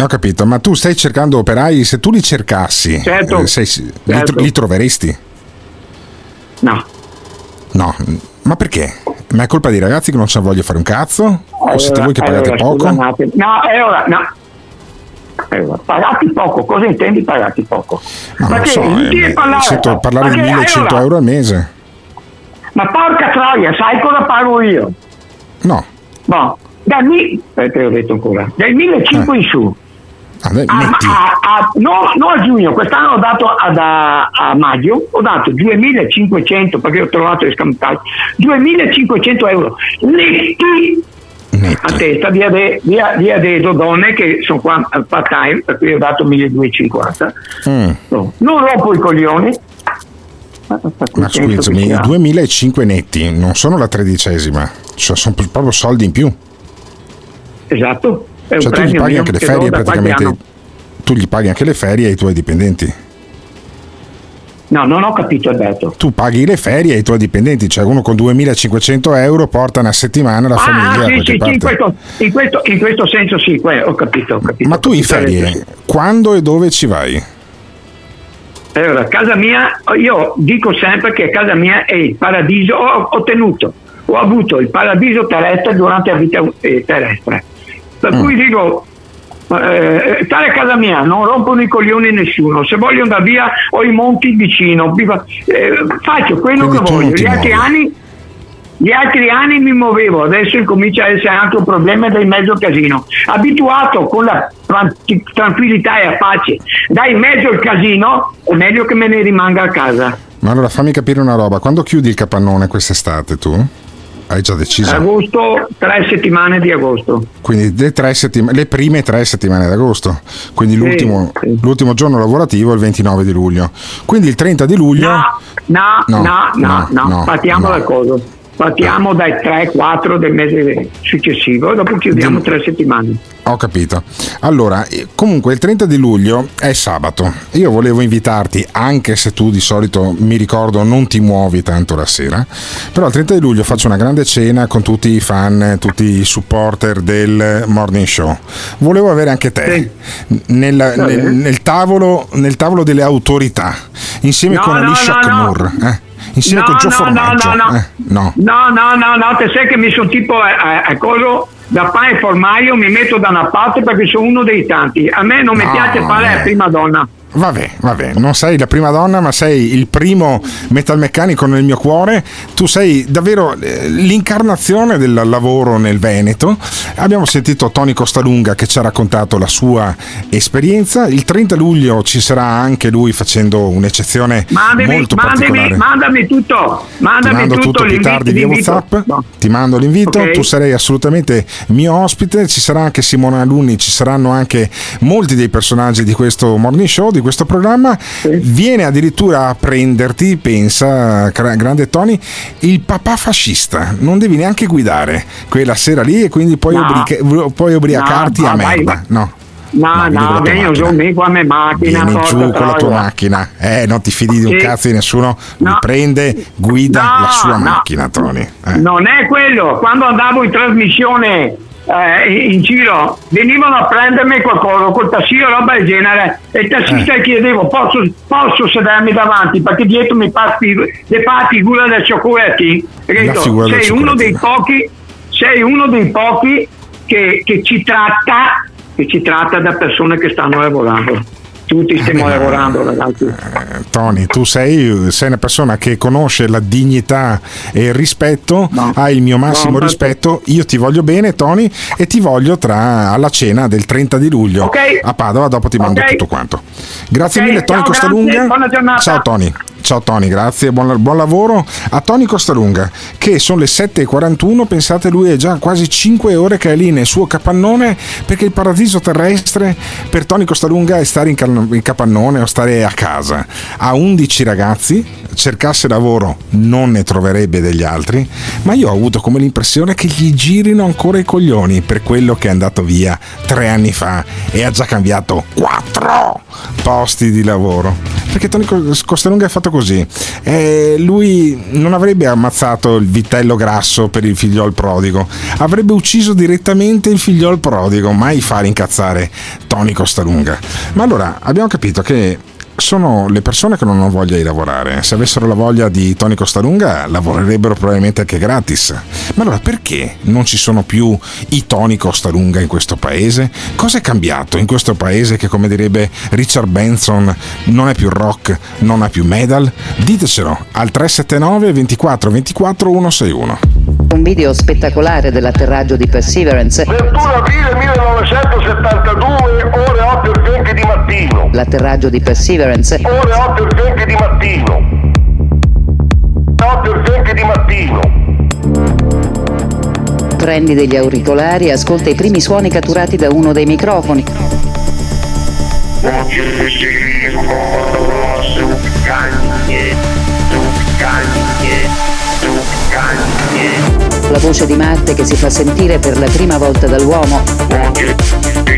Ho capito, ma tu stai cercando operai, se tu li cercassi, Certo, eh, sei- li, certo. tro- li troveresti? No. No, ma perché? Ma è colpa dei ragazzi che non c'hanno voglia di fare un cazzo? O siete voi che pagate allora, poco? scusa un attimo. No, e ora, no. euro. Pagati poco, cosa intendi pagati poco? Ma che so, eh, parlare, sento parlare ma di che- 1100 allora, euro al mese. Ma porca troia, sai cosa pago io? No. Dal mi- eh, te l'ho detto ancora, dal 1500 in su. Ah, dai, A- a- a- no, no a giugno, quest'anno ho dato a, da- a maggio, ho dato 2500 perché ho trovato le scampate, 2500 euro netti a testa via, de, via, via delle donne che sono qua al part time, per cui ho dato 1250. Mm. No, non rompo i coglioni. Ma scusami, 2005 netti non sono la tredicesima, cioè sono proprio soldi in più. Esatto. È Cioè tu gli paghi anche le ferie praticamente. Tu gli paghi anche le ferie ai tuoi dipendenti. No, non ho capito Alberto. Tu paghi le ferie ai tuoi dipendenti, cioè uno con 2500 euro porta una settimana la famiglia Ah, da sì, sì, sì, in questo, in, questo, in questo senso sì, ho capito, ho capito. Ma tu in ferie, quando e dove ci vai? Allora, casa mia, io dico sempre che casa mia è il paradiso, ho ottenuto, ho avuto il paradiso terrestre durante la vita eh, terrestre. Per Mm. cui dico, eh, stare a casa mia, non rompono i coglioni nessuno, se voglio andare via ho i monti vicino, eh, faccio quello Quindi che voglio. Gli altri anni gli altri anni mi muovevo, adesso incomincia a essere anche un problema del mezzo casino. Abituato con la tran- tranquillità e la pace, dai mezzo il casino, è meglio che me ne rimanga a casa. Ma allora fammi capire una roba, quando chiudi il capannone quest'estate tu? Hai già deciso? Agosto, tre settimane di agosto. Quindi le, tre settima- le prime tre settimane d'agosto, quindi Sì, l'ultimo, l'ultimo giorno lavorativo è il 29 di luglio. Quindi il 30 di luglio... No, no, No, no, no, no, no, no, partiamo dal coso. Partiamo dai 3-4 del mese successivo, dopo chiudiamo tre settimane. Ho capito. Allora, eh, comunque il 30 di luglio è sabato. Io volevo invitarti, anche se tu di solito mi ricordo non ti muovi tanto la sera, però il 30 di luglio faccio una grande cena con tutti i fan, tutti i supporter del morning show. Volevo avere anche te nel, Va nel- bene. nel tavolo, nel tavolo delle autorità, insieme No, con no, Alicia no, no. Knur. eh, Insieme No, con Gio no, no, Formaggio. no, no. eh, no. No, no, no, no, te sai che mi sono tipo a, a, a coso da pane formaio, mi metto da una parte perché sono uno dei tanti. A me non mi No, piace fare la eh. prima donna. Vabbè, vabbè, non sei la prima donna, ma sei il primo metalmeccanico nel mio cuore. Tu sei davvero eh, l'incarnazione del lavoro nel Veneto. Abbiamo sentito Tony Costalunga che ci ha raccontato la sua esperienza. Il 30 luglio ci sarà anche lui facendo un'eccezione Mandami, molto mandami, particolare. mandami tutto, Ti mandami mando tutto, tutto più tardi via. WhatsApp. No. Ti mando l'invito. Ok. Tu sarei assolutamente mio ospite. Ci sarà anche Simona Alunni, ci saranno anche molti dei personaggi di questo morning show, di questo programma. Viene addirittura a prenderti, pensa, gra- grande Tony, il papà fascista. Non devi neanche guidare quella sera lì e quindi puoi, No. ubriaca- puoi ubriacarti No, a merda. vai. No. No, no, tua vieni macchina. giù mi qua me macchina, Vieni giù con la tua macchina, eh, non ti fidi di un Sì. cazzo di nessuno, No. prende, guida No, la sua no. macchina, Tony. eh. Non è quello, quando andavo in trasmissione eh, in giro. Venivano a prendermi qualcosa col tassino o roba del genere. E il tassista Eh. chiedevo posso, posso sedermi davanti? Perché dietro mi fi- le fa figura del del sei uno dei pochi sei uno dei pochi che, che ci tratta che ci tratta da persone che stanno lavorando tutti stiamo Eh, lavorando ragazzi Eh, Tony, tu sei, sei una persona che conosce la dignità e il rispetto, hai il mio massimo No, rispetto, io ti voglio bene Tony e ti voglio tra alla cena del 30 di luglio Ok. a Padova, dopo ti mando Ok. tutto quanto. Grazie Ok, mille Tony ciao, Costalunga. grazie, buona giornata. Ciao Tony. Ciao Tony, grazie, buon, buon lavoro a Tony Costalunga che sono le 7.41, pensate lui è già quasi 5 ore che è lì nel suo capannone perché il paradiso terrestre per Tony Costalunga è stare in, cal- in capannone o stare a casa. Ha 11 ragazzi, cercasse lavoro non ne troverebbe degli altri, ma io ho avuto come l'impressione che gli girino ancora i coglioni per quello che è andato via tre anni fa e ha già cambiato 4 posti di lavoro. Perché Tony Cos- Costalunga è fatto così. Eh, lui non avrebbe ammazzato il vitello grasso per il figliol prodigo, avrebbe ucciso direttamente il figliol prodigo, mai fare incazzare Tony Costalunga. Ma allora abbiamo capito che sono le persone che non hanno voglia di lavorare. Se avessero la voglia di Tony Costalunga lavorerebbero probabilmente anche gratis. Ma allora perché non ci sono più i Tony Costalunga in questo paese? Cosa è cambiato in questo paese che come direbbe Richard Benson non è più rock, non ha più metal? Ditecelo al 379 24 24 161. Un video spettacolare dell'atterraggio di Perseverance. 21 aprile 1972, ore 8 e 20 di mattino. L'atterraggio di Perseverance. Ore 8 e 20 di mattino. 8 e 20 di mattino. Prendi degli auricolari e ascolta i primi suoni catturati da uno dei microfoni. La voce di Marte che si fa sentire per la prima volta dall'uomo.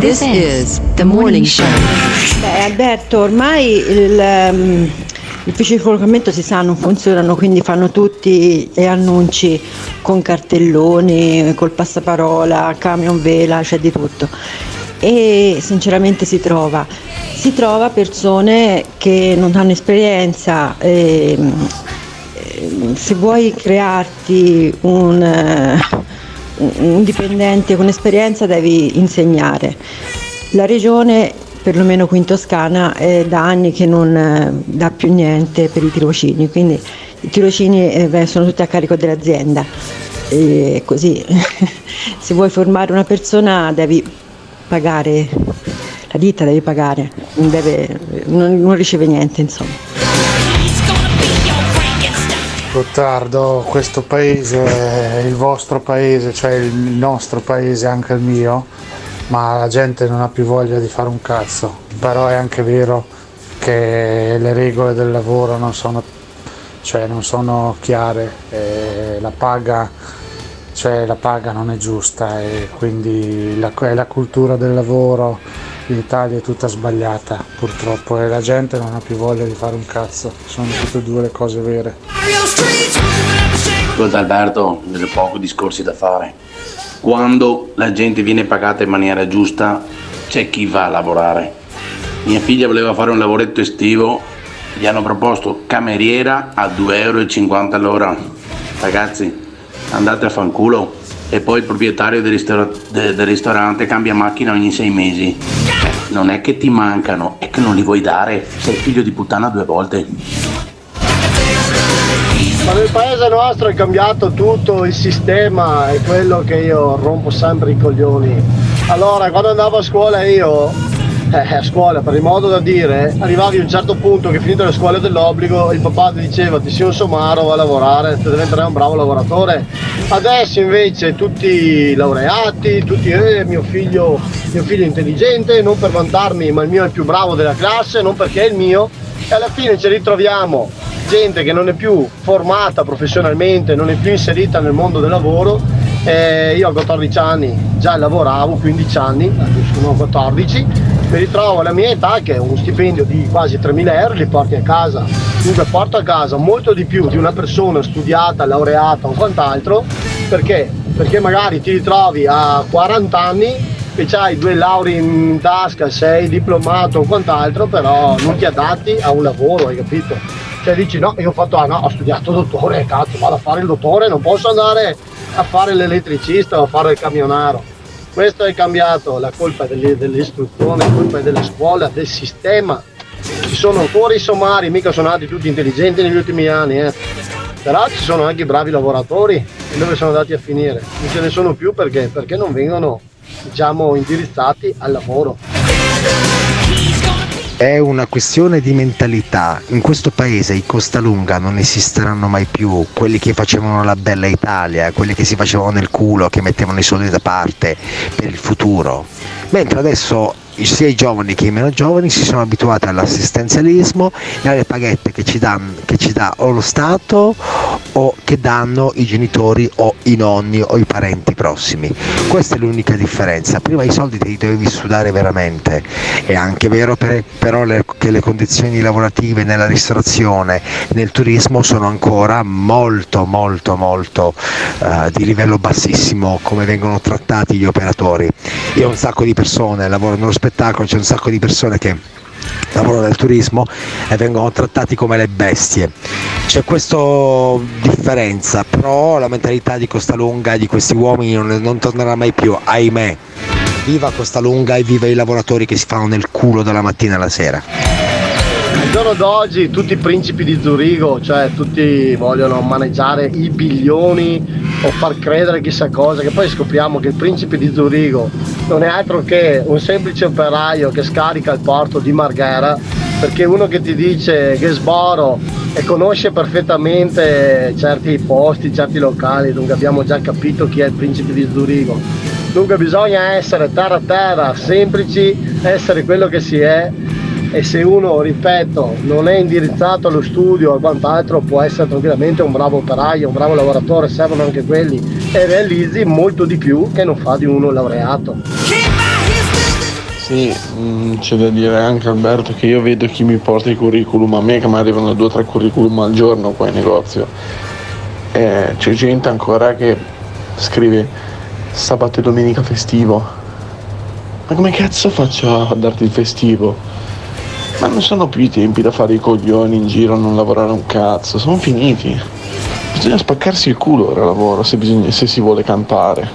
This is the morning show. Beh, Alberto, ormai il, ehm, gli uffici di collocamento si sa non funzionano, quindi fanno tutti gli annunci con cartelloni, col passaparola, camion vela, c'è di tutto. E sinceramente si trova, si trova persone che non hanno esperienza. ehm, ehm, se vuoi crearti un, eh, un dipendente con esperienza devi insegnare. La regione, perlomeno qui in Toscana, è da anni che non eh, dà più niente per i tirocini, quindi i tirocini eh, sono tutti a carico dell'azienda. E così, se vuoi formare una persona devi pagare, la ditta devi pagare, deve- non- non riceve niente insomma. Gottardo, questo paese il vostro paese, cioè il nostro paese, anche il mio, ma la gente non ha più voglia di fare un cazzo. Però è anche vero che le regole del lavoro non sono, cioè non sono chiare, la paga, cioè la paga non è giusta e quindi la, è la cultura del lavoro in Italia è tutta sbagliata purtroppo e la gente non ha più voglia di fare un cazzo, sono tutte e due le cose vere. Ascolta Alberto, vedo pochi discorsi da fare. Quando la gente viene pagata in maniera giusta, c'è chi va a lavorare. Mia figlia voleva fare un lavoretto estivo, gli hanno proposto cameriera a 2,50 euro all'ora. Ragazzi, andate a fanculo. E poi il proprietario del, de- del ristorante cambia macchina ogni sei mesi. Non è che ti mancano, è che non li vuoi dare. Sei figlio di puttana due volte. Ma nel paese nostro è cambiato tutto, il sistema è quello che io rompo sempre i coglioni. Allora, quando andavo a scuola io, eh, a scuola per il modo da dire, arrivavi a un certo punto che finito le scuole dell'obbligo, il papà ti diceva ti sei un somaro, va a lavorare, diventerai un bravo lavoratore. Adesso invece tutti laureati, tutti, eh, mio figlio, mio figlio è intelligente, non per vantarmi, ma il mio è il più bravo della classe, non perché è il mio. E alla fine ci ritroviamo gente che non è più formata professionalmente, non è più inserita nel mondo del lavoro. Eh, io a 14 anni già lavoravo, 15 anni, adesso sono 14, mi ritrovo alla mia età che un stipendio di quasi 3.000 euro li porti a casa. Dunque porto a casa molto di più di una persona studiata, laureata o quant'altro, perché? Perché magari ti ritrovi a 40 anni e hai due lauree in tasca, sei diplomato o quant'altro, però non ti adatti a un lavoro, hai capito? Cioè dici no, io ho fatto, ah no, ho studiato dottore, cazzo, vado a fare il dottore, non posso andare a fare l'elettricista o a fare il camionaro. Questo è cambiato, la colpa è dell'istruzione, la colpa è della scuola, del sistema. Ci sono ancora i somari, mica sono nati tutti intelligenti negli ultimi anni, eh. Però ci sono anche i bravi lavoratori, e dove sono andati a finire? Non ce ne sono più perché? Perché non vengono, diciamo, indirizzati al lavoro. È una questione di mentalità. In questo paese i Costalunga non esisteranno mai più, quelli che facevano la bella Italia, quelli che si facevano nel culo, che mettevano i soldi da parte per il futuro. Mentre adesso sia i giovani che i meno giovani si sono abituati all'assistenzialismo e alle paghette che ci, danno, che ci dà o lo Stato o che danno i genitori o i nonni o i parenti prossimi. Questa è l'unica differenza. Prima i soldi te li dovevi sudare veramente. È anche vero per, però le, che le condizioni lavorative nella ristorazione, nel turismo sono ancora molto molto molto uh, di livello bassissimo come vengono trattati gli operatori. Io ho un sacco di persone, lavoro nello spettacolo, c'è un sacco di persone che lavorano nel turismo e vengono trattati come le bestie. C'è questa differenza, però la mentalità di Costa Lunga e di questi uomini non, non tornerà mai più, ahimè. Viva Costa Lunga e viva i lavoratori che si fanno nel culo dalla mattina alla sera. Al giorno d'oggi tutti i principi di Zurigo, cioè tutti vogliono maneggiare i bilioni o far credere chissà cosa, che poi scopriamo che il principe di Zurigo non è altro che un semplice operaio che scarica il porto di Marghera, perché uno che ti dice che sboro e conosce perfettamente certi posti, certi locali, dunque abbiamo già capito chi è il principe di Zurigo. Dunque bisogna essere terra terra, semplici, essere quello che si è e se uno, ripeto, non è indirizzato allo studio o quant'altro può essere tranquillamente un bravo operaio, un bravo lavoratore, servono anche quelli e realizzi molto di più che non fa di uno laureato. Sì, mm, c'è da dire anche Alberto che io vedo chi mi porta i curriculum a me che mi arrivano due o tre curriculum al giorno qua in negozio. E c'è gente ancora che scrive sabato e domenica festivo. Ma come cazzo faccio a darti il festivo? Ma non sono più i tempi da fare i coglioni in giro, non lavorare un cazzo, sono finiti. Bisogna spaccarsi il culo ora lavoro se, bisogna, se si vuole campare.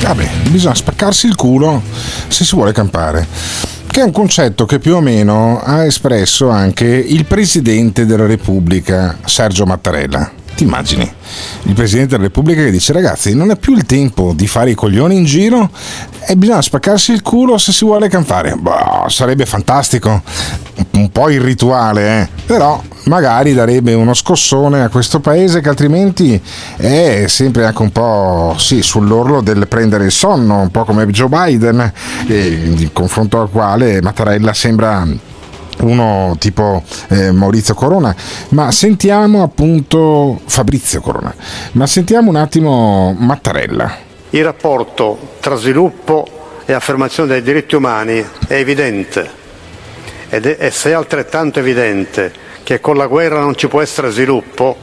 Vabbè, bisogna spaccarsi il culo se si vuole campare che è un concetto che più o meno ha espresso anche il Presidente della Repubblica, Sergio Mattarella. Ti immagini? Il Presidente della Repubblica che dice ragazzi non è più il tempo di fare i coglioni in giro e bisogna spaccarsi il culo se si vuole campare. Boh, sarebbe fantastico, un po' irrituale, eh? però magari darebbe uno scossone a questo paese che altrimenti è sempre anche un po' sì, sull'orlo del prendere il sonno, un po' come Joe Biden, in confronto al quale Mattarella sembra uno tipo eh, Maurizio Corona, ma sentiamo appunto Fabrizio Corona, ma sentiamo un attimo Mattarella. Il rapporto tra sviluppo e affermazione dei diritti umani è evidente ed è, e se è altrettanto evidente che con la guerra non ci può essere sviluppo,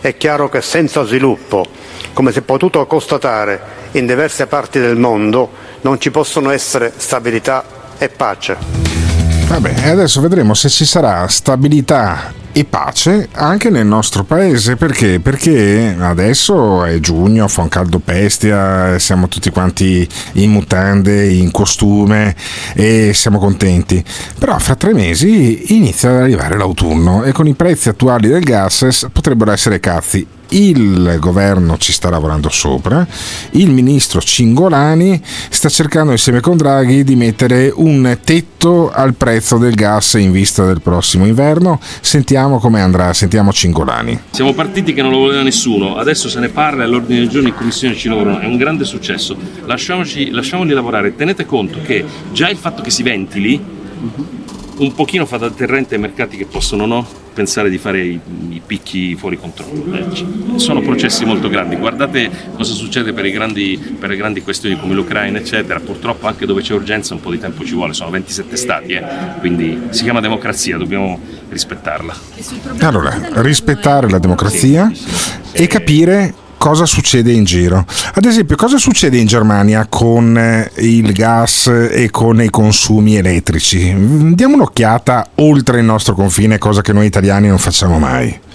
è chiaro che senza sviluppo, come si è potuto constatare in diverse parti del mondo, non ci possono essere stabilità e pace. Vabbè, adesso vedremo se ci sarà stabilità e pace anche nel nostro paese perché? Perché adesso è giugno, fa un caldo bestia, siamo tutti quanti in mutande, in costume e siamo contenti. Però fra tre mesi inizia ad arrivare l'autunno e con i prezzi attuali del gas potrebbero essere cazzi il governo ci sta lavorando sopra, il ministro Cingolani sta cercando insieme con Draghi di mettere un tetto al prezzo del gas in vista del prossimo inverno. Sentiamo come andrà, sentiamo Cingolani. Siamo partiti che non lo voleva nessuno, adesso se ne parla all'ordine del giorno in commissione ci lavorano, è un grande successo. Lasciamoci, lasciamoli lavorare, tenete conto che già il fatto che si ventili un pochino fa da deterrente ai mercati che possono no, pensare di fare i, i picchi fuori controllo. Eh, sono processi molto grandi, guardate cosa succede per, grandi, per, le grandi questioni come l'Ucraina, eccetera. Purtroppo anche dove c'è urgenza un po' di tempo ci vuole, sono 27 stati, eh, quindi si chiama democrazia, dobbiamo rispettarla. Allora, rispettare la democrazia e capire cosa succede in giro. Ad esempio, cosa succede in Germania con eh, il gas e con i consumi elettrici? Diamo un'occhiata oltre il nostro confine, cosa che noi italiani non facciamo mai.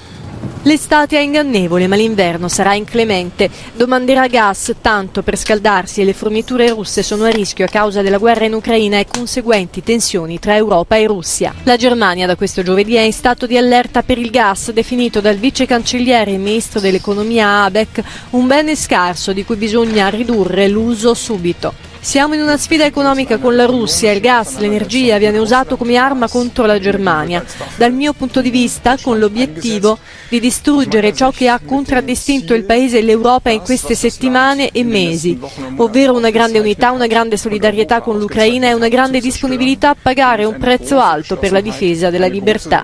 L'estate è ingannevole, ma l'inverno sarà inclemente. Domanderà gas tanto per scaldarsi e le forniture russe sono a rischio a causa della guerra in Ucraina e conseguenti tensioni tra Europa e Russia. La Germania da questo giovedì è in stato di allerta per il gas, definito dal vice cancelliere e ministro dell'economia Habeck un bene scarso di cui bisogna ridurre l'uso subito. Siamo in una sfida economica con la Russia, il gas, l'energia viene usato come arma contro la Germania. Dal mio punto di vista, con l'obiettivo di distruggere ciò che ha contraddistinto il Paese e l'Europa in queste settimane e mesi, ovvero una grande unità, una grande solidarietà con l'Ucraina e una grande disponibilità a pagare un prezzo alto per la difesa della libertà.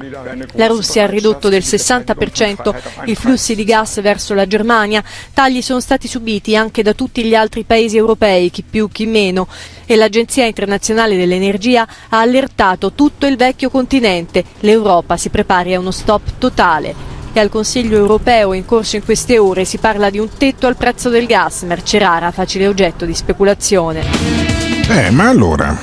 La Russia ha ridotto del 60% i flussi di gas verso la Germania, tagli sono stati subiti anche da tutti gli altri paesi europei, chi più chi meno, e l'Agenzia internazionale dell'energia ha allertato tutto il vecchio continente. L'Europa si prepari a uno stop totale. E al Consiglio europeo in corso in queste ore si parla di un tetto al prezzo del gas, merce rara, facile oggetto di speculazione. Eh, ma allora,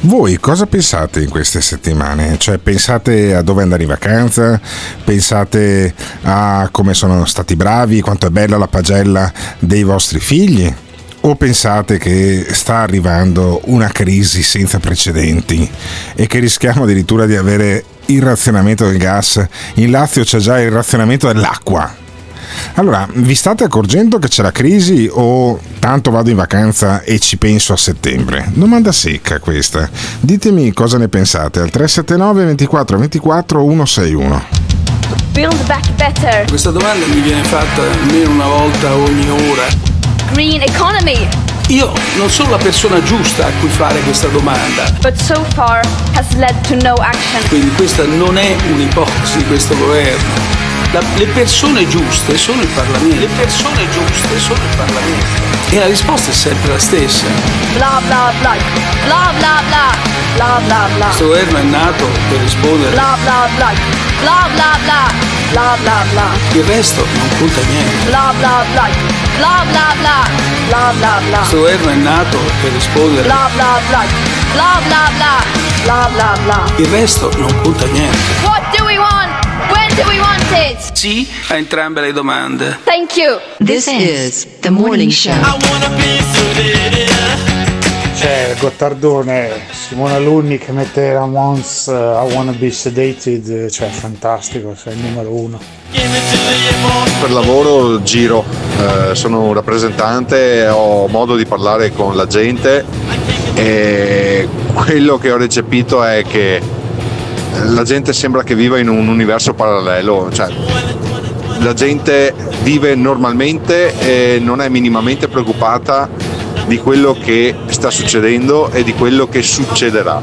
voi cosa pensate in queste settimane? Cioè, pensate a dove andare in vacanza? Pensate a come sono stati bravi, quanto è bella la pagella dei vostri figli? O pensate che sta arrivando una crisi senza precedenti e che rischiamo addirittura di avere il razionamento del gas? In Lazio c'è già il razionamento dell'acqua. Allora, vi state accorgendo che c'è la crisi o tanto vado in vacanza e ci penso a settembre? Domanda secca questa. Ditemi cosa ne pensate al 379 24 24 161. Build back better. Questa domanda mi viene fatta almeno una volta ogni ora. Green economy. Io non sono la persona giusta a cui fare questa domanda, But so far has led to no action. quindi questa non è un'ipotesi di questo governo. La- le persone giuste sono il Parlamento. Le persone giuste sono il Parlamento. E la risposta è sempre la stessa. Bla bla bla. Bla bla bla. Bla bla bla. Questo governo è nato per rispondere. Bla bla bla. Bla bla bla. Bla bla bla. Il resto non conta niente. Bla bla bla. Bla bla bla. Bla bla bla. Questo governo è nato per rispondere. Bla bla bla. Bla bla bla. Bla bla bla. Il resto non conta niente. What do we want? When do we want it? Sì a entrambe le domande. Thank you. This is the morning show. C'è Gottardone, Simona Lunni che mette la Mons uh, I Wanna Be Sedated, cioè fantastico, sei il numero uno. Per lavoro giro, eh, sono un rappresentante, ho modo di parlare con la gente e quello che ho recepito è che la gente sembra che viva in un universo parallelo, cioè la gente vive normalmente e non è minimamente preoccupata di quello che sta succedendo e di quello che succederà.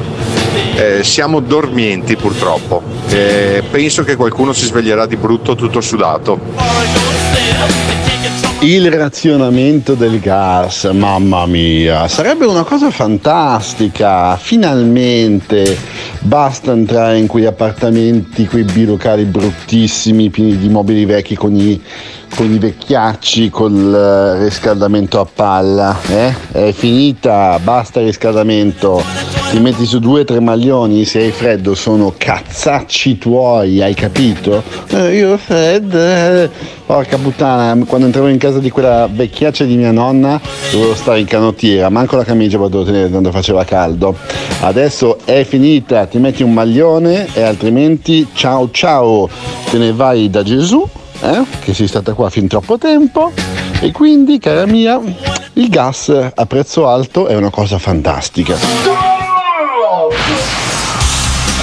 Eh, siamo dormienti purtroppo. Eh, penso che qualcuno si sveglierà di brutto tutto sudato. Il razionamento del gas, mamma mia, sarebbe una cosa fantastica. Finalmente basta entrare in quegli appartamenti, quei bilocali bruttissimi, pieni di mobili vecchi con i, con i vecchiacci, col eh, riscaldamento a palla. Eh? È finita, basta riscaldamento. Ti metti su due o tre maglioni, se hai freddo sono cazzacci tuoi, hai capito? Eh, io ho freddo. eh. Porca puttana, quando entravo in casa di quella vecchiaccia di mia nonna dovevo stare in canottiera, manco la camicia potevo tenere quando faceva caldo. Adesso è finita, ti metti un maglione e altrimenti ciao ciao, te ne vai da Gesù, eh, che sei stata qua fin troppo tempo e quindi cara mia, il gas a prezzo alto è una cosa fantastica.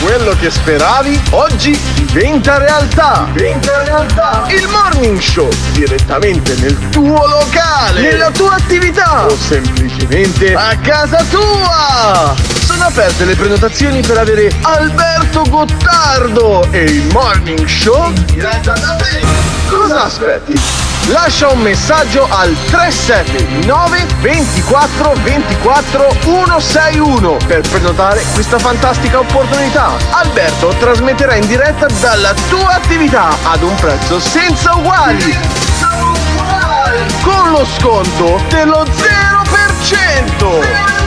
Quello che speravi oggi diventa realtà. Diventa realtà. Il morning show direttamente nel tuo locale, nella tua attività o semplicemente a casa tua. Sono aperte le prenotazioni per avere Alberto Gottardo e il morning show in diretta da te. Cosa aspetti? Lascia un messaggio al 379 24 24 161 per prenotare questa fantastica opportunità. Alberto trasmetterà in diretta dalla tua attività ad un prezzo senza uguali. Con lo sconto dello 0%.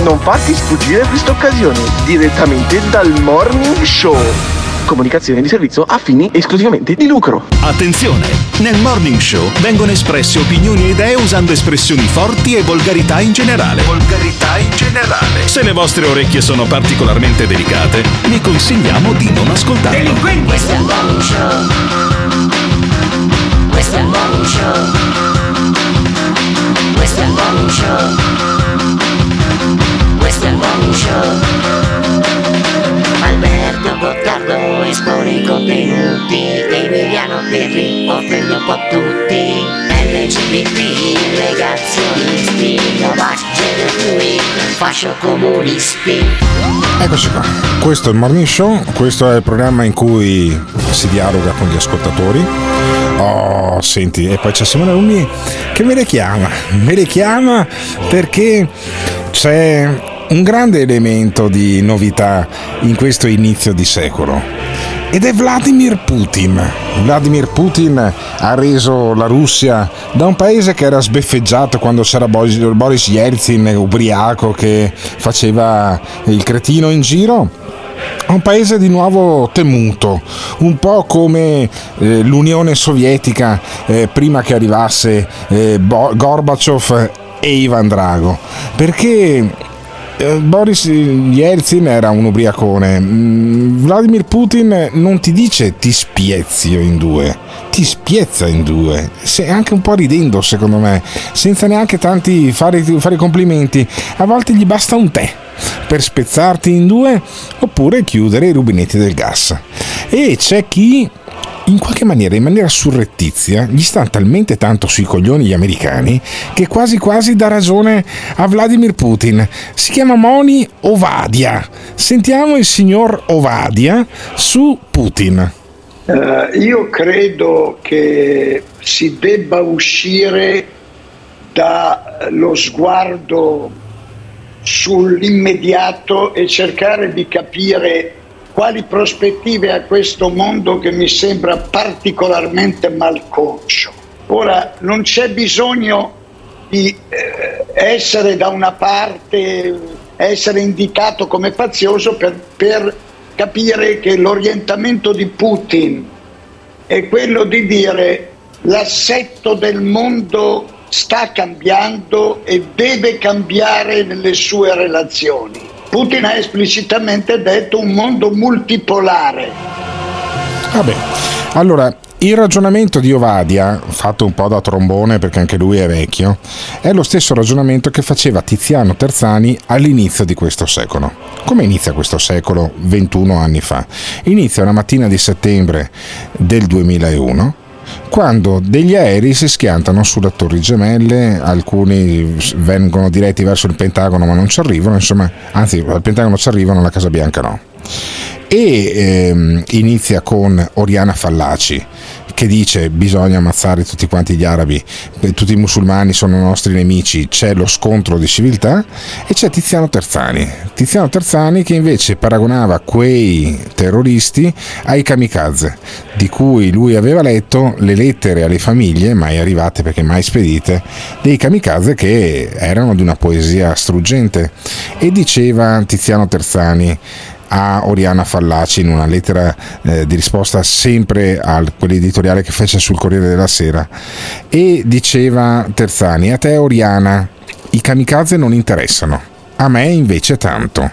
Non farti sfuggire questa occasione direttamente dal Morning Show. Comunicazione di servizio a fini esclusivamente di lucro. Attenzione! Nel Morning Show vengono espresse opinioni e idee usando espressioni forti e volgarità in generale. Volgarità in generale. Se le vostre orecchie sono particolarmente delicate, vi consigliamo di non ascoltarlo. Questo è il morning show. Questo è il morning show. Questo è il morning show. Alberto Gottardo espone i contenuti Emiliano Pirri offende un po' tutti. LGBT, negazionisti, novati, gender fascio comunisti. Eccoci qua, questo è il Morning Show, questo è il programma in cui si dialoga con gli ascoltatori. Oh, senti, e poi c'è Simone Rumi che me le chiama, me le chiama perché c'è un grande elemento di novità in questo inizio di secolo. Ed è Vladimir Putin. Vladimir Putin ha reso la Russia da un paese che era sbeffeggiato quando c'era Boris Yeltsin, ubriaco, che faceva il cretino in giro, un paese di nuovo temuto, un po' come eh, l'Unione Sovietica eh, prima che arrivasse eh, Bo- Gorbaciov e Ivan Drago. Perché eh, Boris Yeltsin era un ubriacone. Mm, Vladimir Putin non ti dice ti spiezio in due, ti spiezza in due, Se- anche un po' ridendo secondo me, senza neanche tanti fare, fare complimenti. A volte gli basta un tè per spezzarti in due oppure chiudere i rubinetti del gas. E c'è chi in qualche maniera, in maniera surrettizia, gli stanno talmente tanto sui coglioni gli americani che quasi quasi dà ragione a Vladimir Putin. Si chiama Moni Ovadia. Sentiamo il signor Ovadia su Putin. Eh, io credo che si debba uscire dallo sguardo sull'immediato e cercare di capire quali prospettive ha questo mondo che mi sembra particolarmente malconcio. Ora, non c'è bisogno di eh, essere da una parte, essere indicato come fazioso per, per capire che l'orientamento di Putin è quello di dire l'assetto del mondo sta cambiando e deve cambiare nelle sue relazioni. Putin ha esplicitamente detto un mondo multipolare. Vabbè, allora il ragionamento di Ovadia, fatto un po' da trombone perché anche lui è vecchio, è lo stesso ragionamento che faceva Tiziano Terzani all'inizio di questo secolo. Come inizia questo secolo 21 anni fa? Inizia una mattina di settembre del 2001 quando degli aerei si schiantano sulle torri gemelle, alcuni vengono diretti verso il Pentagono ma non ci arrivano, insomma, anzi al Pentagono ci arrivano, alla Casa Bianca no. E ehm, inizia con Oriana Fallaci, che dice bisogna ammazzare tutti quanti gli arabi, tutti i musulmani sono nostri nemici, c'è lo scontro di civiltà e c'è Tiziano Terzani. Tiziano Terzani che invece paragonava quei terroristi ai kamikaze, di cui lui aveva letto le lettere alle famiglie, mai arrivate perché mai spedite, dei kamikaze che erano di una poesia struggente. E diceva Tiziano Terzani, a Oriana Fallaci in una lettera eh, di risposta sempre a quell'editoriale che fece sul Corriere della Sera e diceva Terzani a te Oriana i kamikaze non interessano a me invece tanto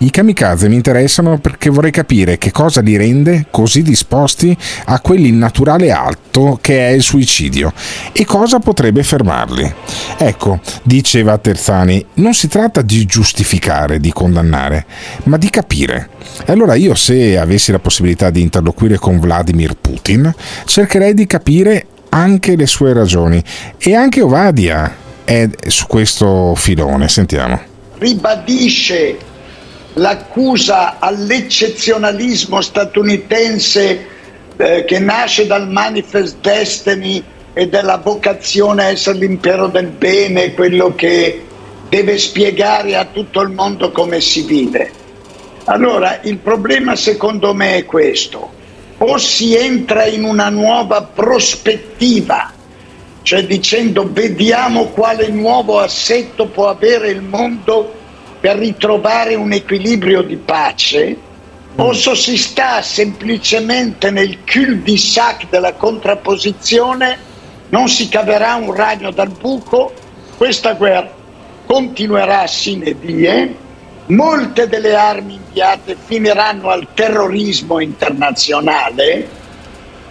i kamikaze mi interessano perché vorrei capire che cosa li rende così disposti a quell'innaturale atto che è il suicidio e cosa potrebbe fermarli. Ecco, diceva Terzani, non si tratta di giustificare, di condannare, ma di capire. E allora io se avessi la possibilità di interloquire con Vladimir Putin, cercherei di capire anche le sue ragioni e anche Ovadia è su questo filone, sentiamo. Ribadisce l'accusa all'eccezionalismo statunitense eh, che nasce dal Manifest Destiny e dalla vocazione a essere l'impero del bene, quello che deve spiegare a tutto il mondo come si vive. Allora, il problema secondo me è questo. O si entra in una nuova prospettiva, cioè dicendo vediamo quale nuovo assetto può avere il mondo per ritrovare un equilibrio di pace o se si sta semplicemente nel cul-de-sac della contrapposizione, non si caverà un ragno dal buco, questa guerra continuerà sine die, molte delle armi inviate finiranno al terrorismo internazionale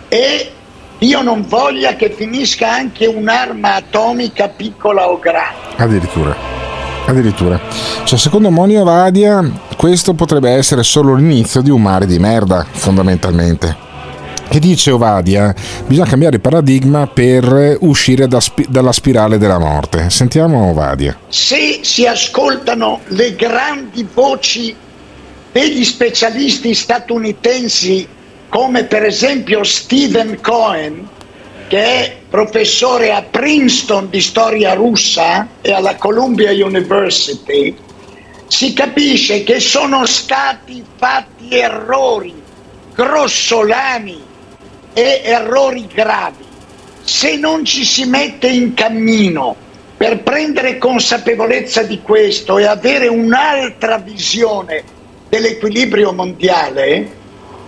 e io non voglia che finisca anche un'arma atomica piccola o grande. Addirittura. Addirittura. Cioè, secondo Monio Vadia, questo potrebbe essere solo l'inizio di un mare di merda, fondamentalmente. che dice Ovadia, bisogna cambiare paradigma per uscire da spi- dalla spirale della morte. Sentiamo Ovadia. Se si ascoltano le grandi voci degli specialisti statunitensi come per esempio Stephen Cohen, che è professore a Princeton di storia russa e alla Columbia University, si capisce che sono stati fatti errori grossolani e errori gravi. Se non ci si mette in cammino per prendere consapevolezza di questo e avere un'altra visione dell'equilibrio mondiale,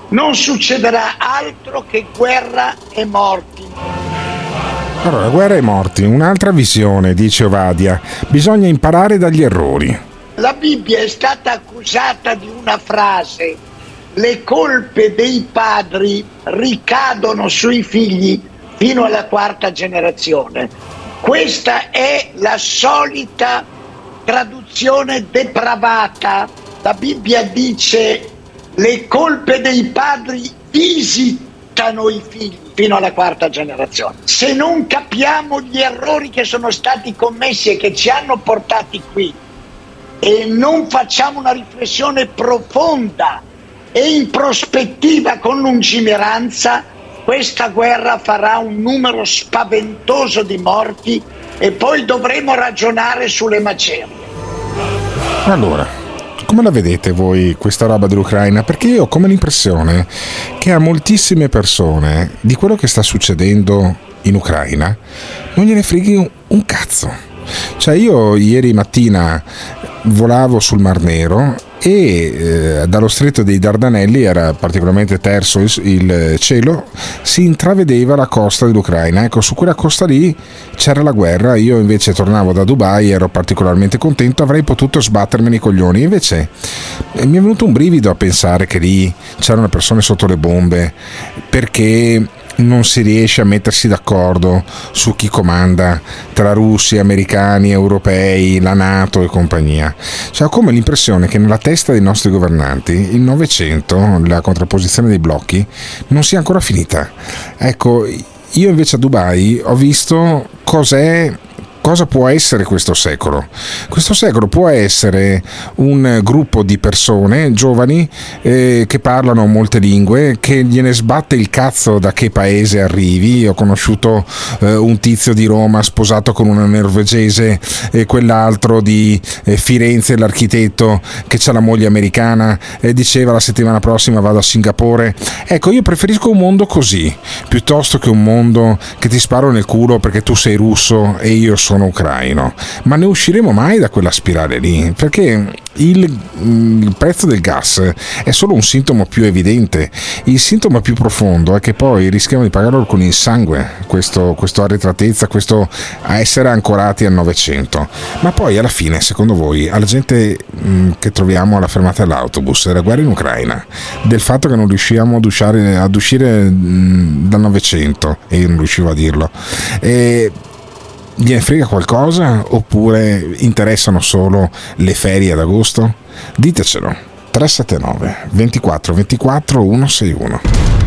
non succederà altro che guerra e morti. Allora, guerra e morti, un'altra visione, dice Ovadia. Bisogna imparare dagli errori. La Bibbia è stata accusata di una frase, le colpe dei padri ricadono sui figli fino alla quarta generazione. Questa è la solita traduzione depravata. La Bibbia dice le colpe dei padri visitano i figli fino alla quarta generazione. Se non capiamo gli errori che sono stati commessi e che ci hanno portati qui e non facciamo una riflessione profonda e in prospettiva con lungimiranza, questa guerra farà un numero spaventoso di morti e poi dovremo ragionare sulle macerie. Allora, come la vedete voi questa roba dell'Ucraina? Perché io ho come l'impressione che a moltissime persone di quello che sta succedendo in Ucraina non gliene freghi un, cazzo. Cioè io ieri mattina volavo sul Mar Nero e eh, dallo stretto dei Dardanelli era particolarmente terso il, il, cielo, si intravedeva la costa dell'Ucraina. Ecco, su quella costa lì c'era la guerra, io invece tornavo da Dubai, ero particolarmente contento, avrei potuto sbattermi i coglioni, invece eh, mi è venuto un brivido a pensare che lì c'erano persone sotto le bombe, perché non si riesce a mettersi d'accordo su chi comanda tra russi, americani, europei, la Nato e compagnia. Cioè, ho come l'impressione che nella testa dei nostri governanti il Novecento, la contrapposizione dei blocchi, non sia ancora finita. Ecco, io invece a Dubai ho visto cos'è cosa può essere questo secolo? Questo secolo può essere un gruppo di persone giovani eh, che parlano molte lingue, che gliene sbatte il cazzo da che paese arrivi. Ho conosciuto eh, un tizio di Roma sposato con una norvegese e quell'altro di eh, Firenze, l'architetto che ha la moglie americana e diceva la settimana prossima vado a Singapore. Ecco, io preferisco un mondo così, piuttosto che un mondo che ti sparo nel culo perché tu sei russo e io sono sono ucraino, ma ne usciremo mai da quella spirale lì? Perché il, il, prezzo del gas è solo un sintomo più evidente, il sintomo più profondo è che poi rischiamo di pagarlo con il sangue, questo, questo arretratezza, questo essere ancorati al Novecento. Ma poi alla fine, secondo voi, alla gente mh, mm, che troviamo alla fermata dell'autobus, della guerra in Ucraina, del fatto che non riusciamo ad uscire, ad uscire mh, mm, dal Novecento, e io non riuscivo a dirlo, e gliene frega qualcosa oppure interessano solo le ferie ad agosto? Ditecelo. 379 24 24 161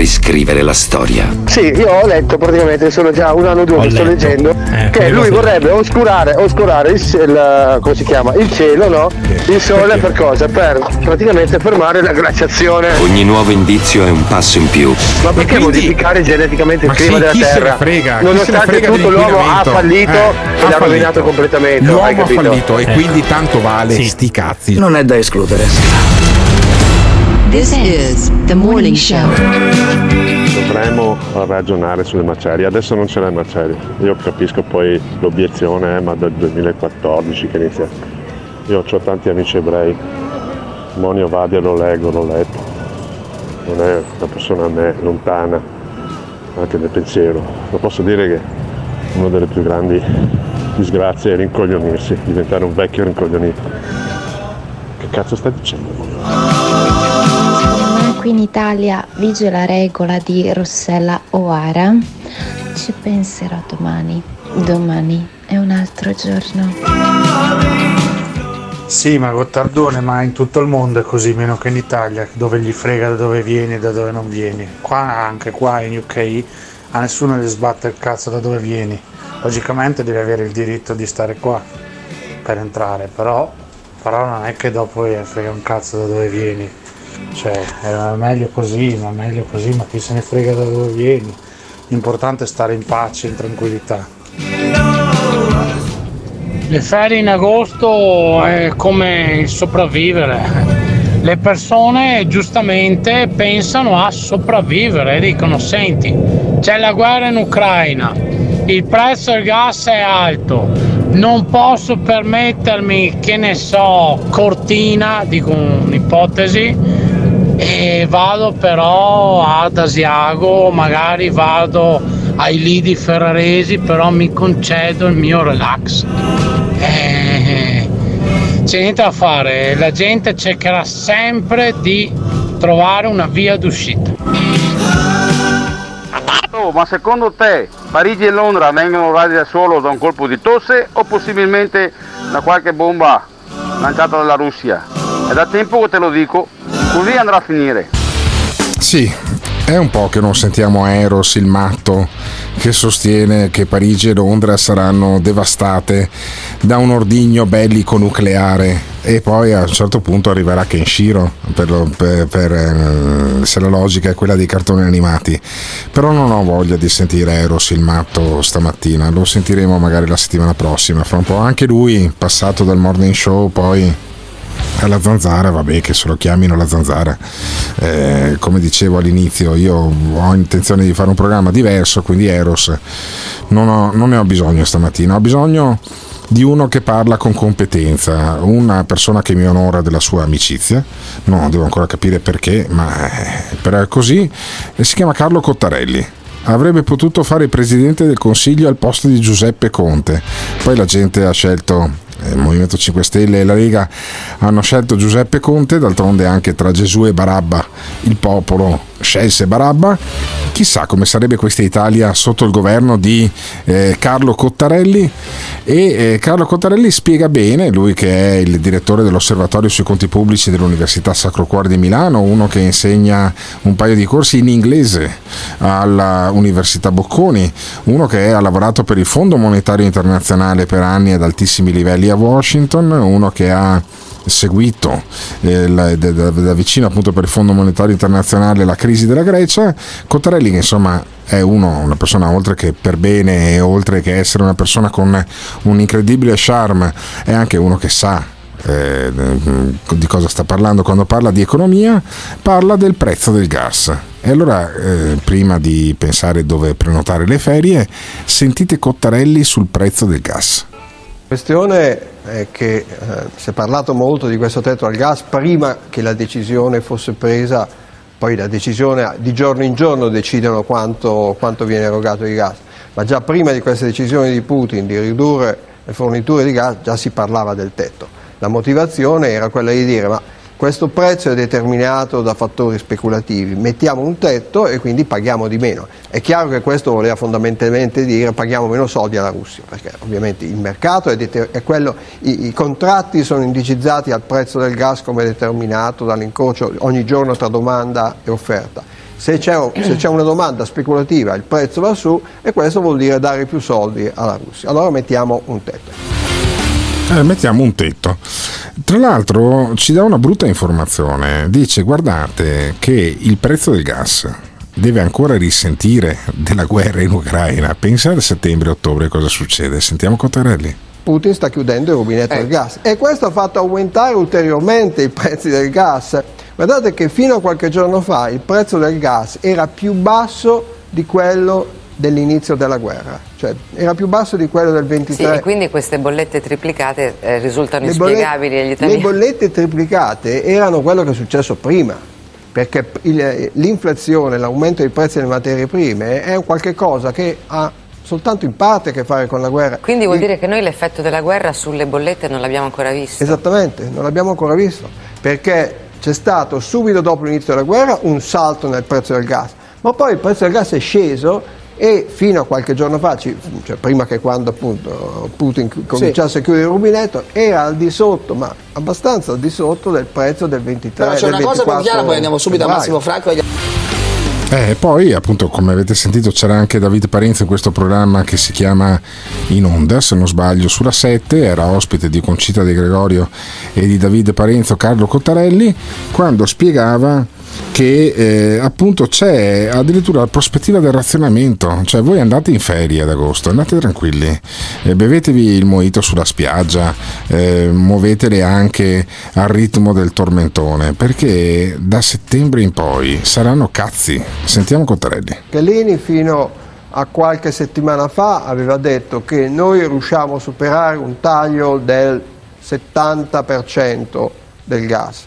riscrivere la storia. Sì, io ho letto praticamente, sono già un anno o due Ho che sto letto. leggendo, Eh, che lui vorrebbe oscurare, oscurare il, il- come si chiama? il cielo, no? Il sole per cosa? Per praticamente fermare la glaciazione. Ogni nuovo indizio è un passo in più. Ma perché modificare geneticamente il Ma clima sì, della chi se ne Terra? frega, chi se ne Nonostante frega tutto l'uomo ha fallito Eh, e ha l'ha fallito. rovinato completamente. hai L'uomo ha fallito e quindi tanto vale sti cazzi. Non è da escludere. This is the morning show. Dovremmo ragionare sulle macerie, adesso non c'è le macerie. Io capisco poi l'obiezione, eh, ma dal 2014 che inizia. Io ho tanti amici ebrei, Monio Vadia lo leggo, l'ho letto. Non è una persona a me lontana, anche nel pensiero. Lo posso dire che una delle più grandi disgrazie è rincoglionirsi, diventare un vecchio rincoglionito. Che cazzo stai dicendo? Qui in Italia vige la regola di Rossella O'Hara. Ci penserò domani. Domani è un altro giorno. Sì, ma Gottardone, ma in tutto il mondo è così, meno che in Italia, dove gli frega da dove vieni e da dove non vieni. Qua, anche qua in UK, a nessuno gli sbatte il cazzo da dove vieni. Logicamente devi avere il diritto di stare qua per entrare, però, però non è che dopo gli frega un cazzo da dove vieni. Cioè, è meglio così, ma meglio così, ma chi se ne frega da dove vieni. L'importante è stare in pace, in tranquillità. Le ferie in agosto è come il sopravvivere. Le persone giustamente pensano a sopravvivere e dicono senti, c'è la guerra in Ucraina, il prezzo del gas è alto, non posso permettermi, che ne so, cortina, dico un'ipotesi, e vado però ad Asiago, magari vado ai lidi ferraresi, però mi concedo il mio relax. Eh, c'è niente da fare, la gente cercherà sempre di trovare una via d'uscita. Oh, ma secondo te Parigi e Londra vengono rasi solo da un colpo di tosse o possibilmente da qualche bomba lanciata dalla Russia? È da tempo che te lo dico, così andrà a finire. Sì, è un po' che non sentiamo Eros il matto che sostiene che Parigi e Londra saranno devastate da un ordigno bellico nucleare. E poi a un certo punto arriverà Kenshiro per, per- per, eh, se la logica è quella dei cartoni animati. Però non ho voglia di sentire Eros il matto stamattina. Lo sentiremo magari la settimana prossima. Fra un po' anche lui passato dal morning show poi alla zanzara, vabbè che se lo chiamino la zanzara. Eh, come dicevo all'inizio, io ho intenzione di fare un programma diverso, quindi Eros non, ho- non ne ho bisogno stamattina, ho bisogno di uno che parla con competenza, una persona che mi onora della sua amicizia, no, devo ancora capire perché, ma eh, però è così, e si chiama Carlo Cottarelli. Avrebbe potuto fare il presidente del consiglio al posto di Giuseppe Conte, poi la gente ha scelto eh, il Movimento 5 Stelle e la Lega hanno scelto Giuseppe Conte, d'altronde anche tra Gesù e Barabba il popolo scelse Barabba. Chissà come sarebbe questa Italia sotto il governo di eh, Carlo Cottarelli e eh, Carlo Cottarelli spiega bene, lui che è il direttore dell'osservatorio sui conti pubblici dell'Università Sacro Cuore di Milano, uno che insegna un paio di corsi in inglese alla Università Bocconi, uno che ha lavorato per il Fondo Monetario Internazionale per anni ad altissimi livelli a Washington, uno che ha seguito eh, da, da- da vicino appunto per il Fondo Monetario Internazionale la crisi della Grecia, Cottarelli che insomma è uno, una persona oltre che per bene e oltre che essere una persona con un incredibile charme, è anche uno che sa eh, di cosa sta parlando quando parla di economia, parla del prezzo del gas. E allora, eh, prima di pensare dove prenotare le ferie, sentite Cottarelli sul prezzo del gas. La questione è che eh, si è parlato molto di questo tetto al gas prima che la decisione fosse presa, poi la decisione di giorno in giorno decidono quanto, quanto viene erogato di gas, ma già prima di queste decisioni di Putin di ridurre le forniture di gas già si parlava del tetto. La motivazione era quella di dire ma questo prezzo è determinato da fattori speculativi, mettiamo un tetto e quindi paghiamo di meno. È chiaro che questo voleva fondamentalmente dire paghiamo meno soldi alla Russia, perché ovviamente il mercato è, deter- è quello, i, i contratti sono indicizzati al prezzo del gas come determinato dall'incrocio ogni giorno tra domanda e offerta. Se c'è, se c'è una domanda speculativa il prezzo va su e questo vuol dire dare più soldi alla Russia. Allora mettiamo un tetto. Eh, mettiamo un tetto. Tra l'altro ci dà una brutta informazione, dice guardate che il prezzo del gas deve ancora risentire della guerra in Ucraina. Pensa a settembre-ottobre cosa succede. Sentiamo Cottarelli. Putin sta chiudendo il rubinetto del gas e questo ha fatto aumentare ulteriormente i prezzi del gas. Guardate che fino a qualche giorno fa il prezzo del gas era più basso di quello dell'inizio della guerra, cioè era più basso di quello del 23. Sì, e quindi queste bollette triplicate eh, risultano Le inspiegabili bollette- agli italiani. Le bollette triplicate erano quello che è successo prima, perché il- l'inflazione, l'aumento dei prezzi delle materie prime è un qualche cosa che ha soltanto in parte a che fare con la guerra. Quindi vuol Il- dire che noi l'effetto della guerra sulle bollette non l'abbiamo ancora visto. Esattamente, non l'abbiamo ancora visto, perché c'è stato subito dopo l'inizio della guerra un salto nel prezzo del gas, ma poi il prezzo del gas è sceso e fino a qualche giorno fa, ci- cioè prima che quando appunto Putin cominciasse a chiudere il rubinetto, era al di sotto, ma abbastanza al di sotto del prezzo del 23 Però c'è del una cosa 24 chiara, poi andiamo subito a. Massimo Franco. e- Eh, poi, appunto, come avete sentito, c'era anche Davide Parenzo in questo programma che si chiama In Onda, se non sbaglio, sulla 7. Era ospite di Concita De Gregorio e di Davide Parenzo, Carlo Cottarelli, quando spiegava che eh, appunto c'è addirittura la prospettiva del razionamento, cioè voi andate in ferie ad agosto, andate tranquilli, eh, bevetevi il mojito sulla spiaggia, eh, muovetele anche al ritmo del tormentone, perché da settembre in poi saranno cazzi. Sentiamo Cottarelli. Callini fino a qualche settimana fa aveva detto che noi riusciamo a superare un taglio del 70% del gas,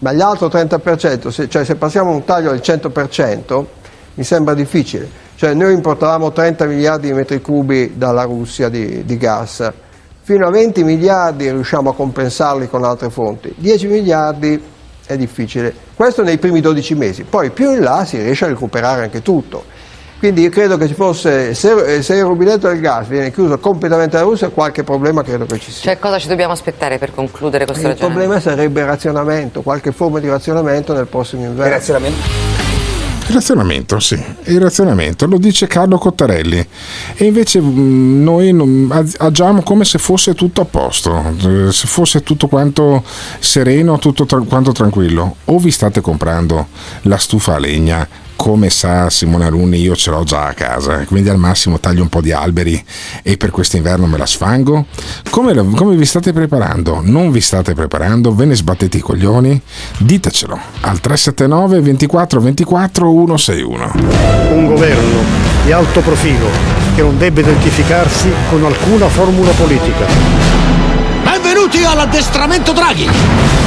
ma gli altri 30%, se, cioè se passiamo a un taglio del 100%, mi sembra difficile. Cioè noi importavamo 30 miliardi di metri cubi dalla Russia di, di gas, fino a 20 miliardi riusciamo a compensarli con altre fonti, 10 miliardi è difficile. Questo nei primi 12 mesi, poi più in là si riesce a recuperare anche tutto. Quindi io credo che ci fosse, se, se il rubinetto del gas viene chiuso completamente dalla Russia, qualche problema credo che ci sia. Cioè cosa ci dobbiamo aspettare per concludere questo Il ragionamento? problema sarebbe il razionamento, qualche forma di razionamento nel prossimo inverno. Il razionamento, sì, il razionamento, lo dice Carlo Cottarelli. E invece mh, noi non- agiamo come se fosse tutto a posto, eh, se fosse tutto quanto sereno, tutto tra- quanto tranquillo. O vi state comprando la stufa a legna, come sa Simone Alunni, io ce l'ho già a casa, quindi al massimo taglio un po' di alberi e per quest'inverno me la sfango. Come, come vi state preparando? Non vi state preparando? Ve ne sbattete i coglioni? Ditecelo al 379 24 24 161. Un governo di alto profilo che non debba identificarsi con alcuna formula politica. Benvenuti all'addestramento Draghi!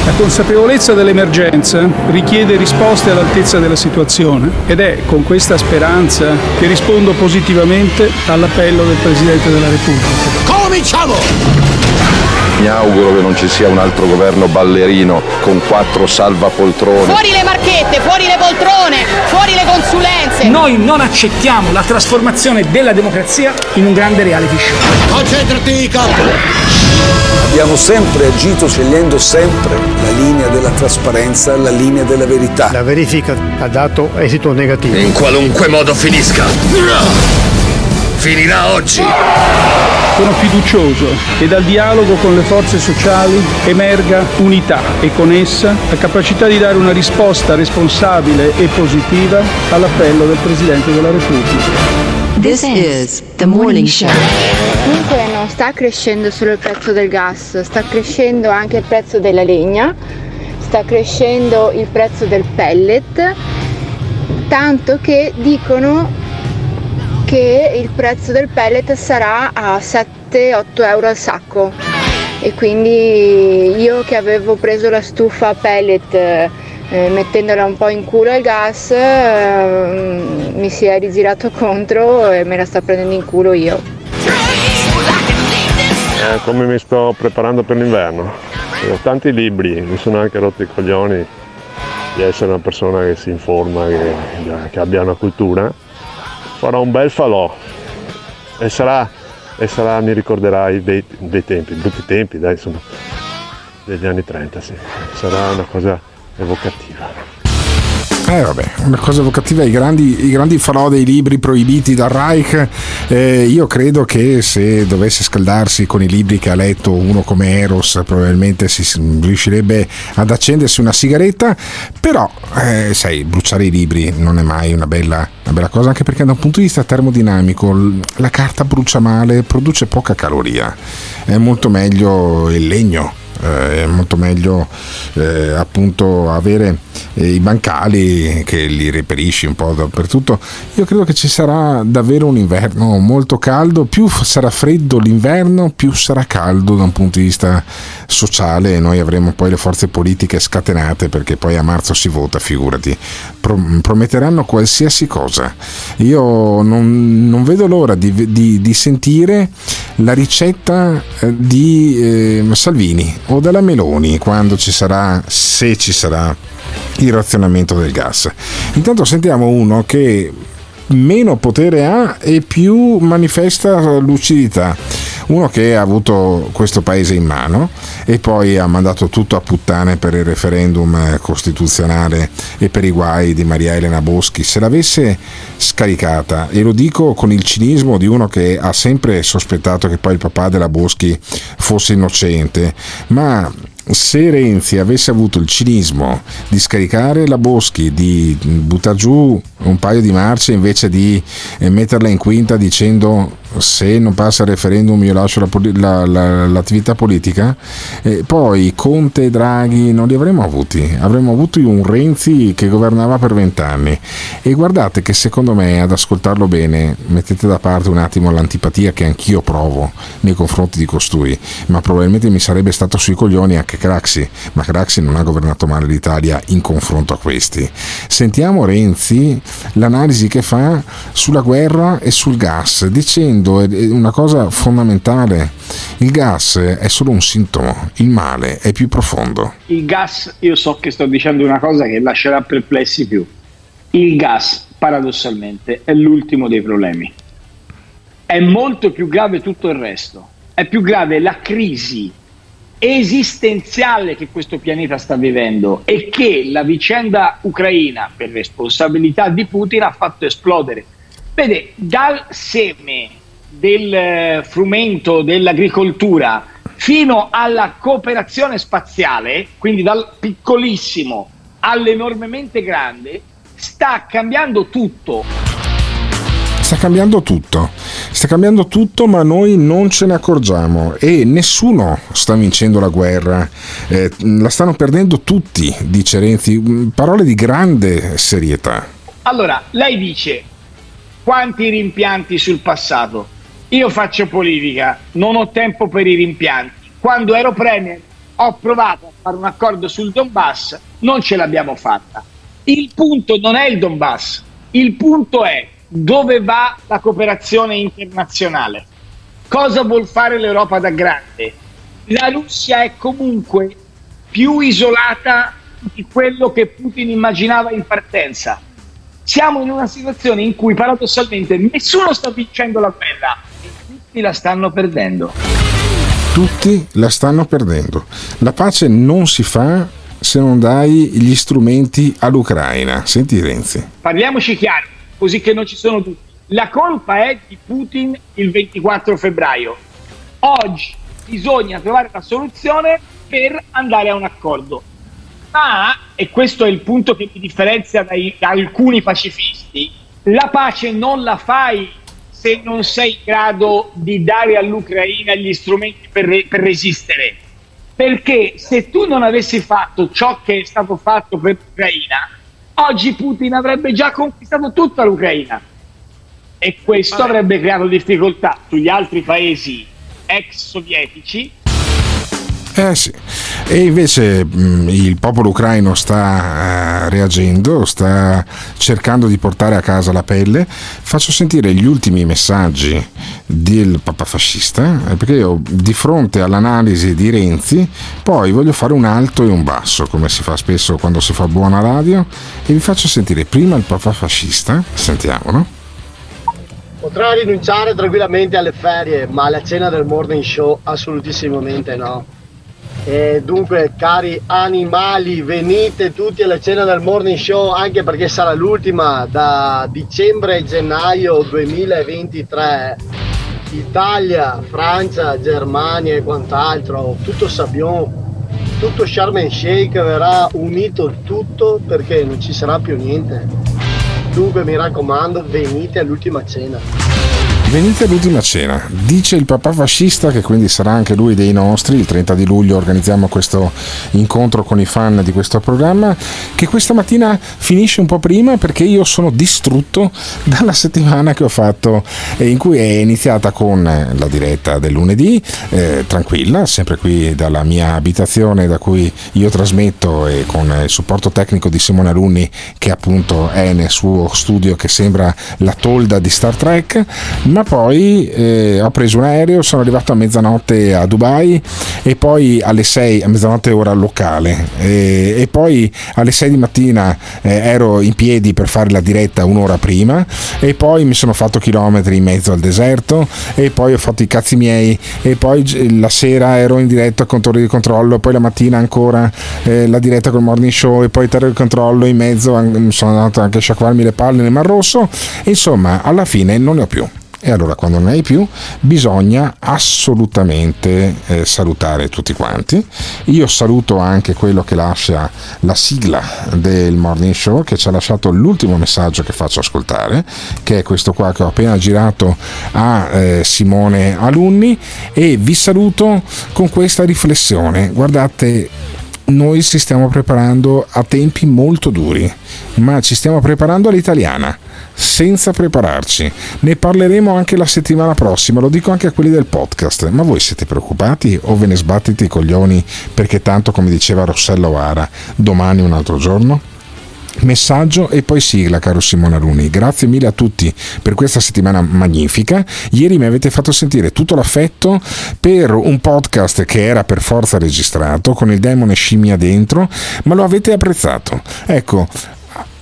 La consapevolezza dell'emergenza richiede risposte all'altezza della situazione ed è con questa speranza che rispondo positivamente all'appello del Presidente della Repubblica. Cominciamo! Mi auguro che non ci sia un altro governo ballerino con quattro salvapoltrone. Fuori le marchette, fuori le poltrone, fuori le consulenze. Noi non accettiamo la trasformazione della democrazia in un grande reality show. Concentrati, capo! Abbiamo sempre agito scegliendo sempre la linea della trasparenza, la linea della verità. La verifica ha dato esito negativo. In qualunque modo finisca. Finirà oggi. Sono fiducioso che dal dialogo con le forze sociali emerga unità e con essa la capacità di dare una risposta responsabile e positiva all'appello del Presidente della Repubblica. This is the morning show. Comunque sta crescendo solo il prezzo del gas, sta crescendo anche il prezzo della legna, sta crescendo il prezzo del pellet, tanto che dicono che il prezzo del pellet sarà a 7-8 euro al sacco e quindi io che avevo preso la stufa pellet eh, mettendola un po' in culo al gas eh, mi si è rigirato contro e me la sta prendendo in culo io. Eh, come mi sto preparando per l'inverno? Ho tanti libri, mi sono anche rotto i coglioni di essere una persona che si informa, che, che abbia una cultura. Farò un bel falò e sarà, e sarà mi ricorderà i bei, bei tempi, brutti tempi, dai, insomma, degli anni 30, sì. Sarà una cosa evocativa. Eh vabbè, una cosa evocativa, i grandi, i grandi falò dei libri proibiti dal Reich, eh, io credo che se dovesse scaldarsi con i libri che ha letto uno come Eros probabilmente si riuscirebbe ad accendersi una sigaretta, però eh, sai, bruciare i libri non è mai una bella, una bella cosa, anche perché da un punto di vista termodinamico la carta brucia male, produce poca caloria, è molto meglio il legno eh, è molto meglio eh, appunto avere eh, i bancali che li reperisci un po' dappertutto. Io credo che ci sarà davvero un inverno molto caldo, più sarà freddo l'inverno, più sarà caldo da un punto di vista sociale e noi avremo poi le forze politiche scatenate perché poi a marzo si vota, figurati, prometteranno qualsiasi cosa. Io non, non vedo l'ora di, di, di, sentire la ricetta eh, di eh, Salvini o della Meloni quando ci sarà, se ci sarà, il razionamento del gas. Intanto sentiamo uno che meno potere ha e più manifesta lucidità. Uno che ha avuto questo paese in mano e poi ha mandato tutto a puttane per il referendum costituzionale e per i guai di Maria Elena Boschi. Se l'avesse scaricata, e lo dico con il cinismo di uno che ha sempre sospettato che poi il papà della Boschi fosse innocente, ma se Renzi avesse avuto il cinismo di scaricare la Boschi, di buttare giù un paio di marce invece di eh, metterla in quinta dicendo se non passa il referendum io lascio la, la, la, l'attività politica, eh, poi Conte e Draghi non li avremmo avuti, avremmo avuto un Renzi che governava per vent'anni e guardate che secondo me ad ascoltarlo bene mettete da parte un attimo l'antipatia che anch'io provo nei confronti di costui, ma probabilmente mi sarebbe stato sui coglioni anche Craxi, ma Craxi non ha governato male l'Italia in confronto a questi. Sentiamo Renzi l'analisi che fa sulla guerra e sul gas dicendo è una cosa fondamentale. Il gas è solo un sintomo, il male è più profondo. Il gas, io so che sto dicendo una cosa che lascerà perplessi più. Il gas, paradossalmente, è l'ultimo dei problemi. È molto più grave tutto il resto. È più grave la crisi esistenziale che questo pianeta sta vivendo e che la vicenda ucraina, per responsabilità di Putin, ha fatto esplodere. Vede, dal seme del eh, frumento dell'agricoltura fino alla cooperazione spaziale, quindi dal piccolissimo all'enormemente grande, sta cambiando tutto. Sta cambiando tutto, sta cambiando tutto ma noi non ce ne accorgiamo e nessuno sta vincendo la guerra, eh, la stanno perdendo tutti, dice Renzi, parole di grande serietà. Allora, lei dice quanti rimpianti sul passato, io faccio politica, non ho tempo per i rimpianti. Quando ero premier ho provato a fare un accordo sul Donbass, non ce l'abbiamo fatta. Il punto non è il Donbass, il punto è dove va la cooperazione internazionale. Cosa vuol fare l'Europa da grande? La Russia è comunque più isolata di quello che Putin immaginava in partenza. Siamo in una situazione in cui paradossalmente nessuno sta vincendo la guerra, tutti la stanno perdendo. Tutti la stanno perdendo. La pace non si fa se non dai gli strumenti all'Ucraina. Senti Renzi. Parliamoci chiaro, così che non ci sono dubbi. La colpa è di Putin il 24 febbraio. Oggi bisogna trovare una soluzione per andare a un accordo. Ma, e questo è il punto che mi differenzia dai, da alcuni pacifisti, la pace non la fai se non sei in grado di dare all'Ucraina gli strumenti per, re- per resistere. Perché se tu non avessi fatto ciò che è stato fatto per l'Ucraina, oggi Putin avrebbe già conquistato tutta l'Ucraina e questo Vabbè. avrebbe creato difficoltà sugli altri paesi ex sovietici eh sì, e invece mh, il popolo ucraino sta uh, reagendo, sta cercando di portare a casa la pelle. Faccio sentire gli ultimi messaggi del papa fascista, eh, perché io di fronte all'analisi di Renzi, poi voglio fare un alto e un basso, come si fa spesso quando si fa buona radio, e vi faccio sentire prima il papa fascista, sentiamolo. Potrà rinunciare tranquillamente alle ferie, ma alla cena del morning show assolutissimamente no E dunque, cari animali, venite tutti alla cena del morning show, anche perché sarà l'ultima da dicembre a gennaio 2023. Italia, Francia, Germania e quant'altro, tutto Sabion, tutto Sharm el Sheikh verrà unito tutto perché non ci sarà più niente. Dunque mi raccomando, venite all'ultima cena. Venite all'ultima cena, dice il papà fascista che quindi sarà anche lui dei nostri, il 30 di luglio organizziamo questo incontro con i fan di questo programma che questa mattina finisce un po' prima perché io sono distrutto dalla settimana che ho fatto eh, in cui è iniziata con la diretta del lunedì, eh, tranquilla, sempre qui dalla mia abitazione da cui io trasmetto e con il supporto tecnico di Simone Alunni che appunto è nel suo studio che sembra la tolda di Star Trek, ma poi eh, ho preso un aereo, sono arrivato a mezzanotte a Dubai e poi alle 6, a mezzanotte ora locale, e, e poi alle 6 di mattina eh, ero in piedi per fare la diretta un'ora prima e poi mi sono fatto chilometri in mezzo al deserto e poi ho fatto i cazzi miei e poi la sera ero in diretta con torre di controllo, poi la mattina ancora eh, la diretta col morning show e poi torre di controllo in mezzo, sono andato anche a sciacquarmi le palle nel Mar Rosso, insomma alla fine non ne ho più e allora quando non hai più bisogna assolutamente eh, salutare tutti quanti. Io saluto anche quello che lascia la sigla del morning show che ci ha lasciato l'ultimo messaggio che faccio ascoltare, che è questo qua che ho appena girato a eh, Simone Alunni e vi saluto con questa riflessione. Guardate, noi ci stiamo preparando a tempi molto duri, ma ci stiamo preparando all'italiana senza prepararci. Ne parleremo anche la settimana prossima, lo dico anche a quelli del podcast. Ma voi siete preoccupati o ve ne sbattete i coglioni perché tanto, come diceva Rossella Oara, domani un altro giorno? Messaggio e poi sigla, caro Simone Aluni. Grazie mille a tutti per questa settimana magnifica. Ieri mi avete fatto sentire tutto l'affetto per un podcast che era per forza registrato, con il demone scimmia dentro, ma lo avete apprezzato. Ecco,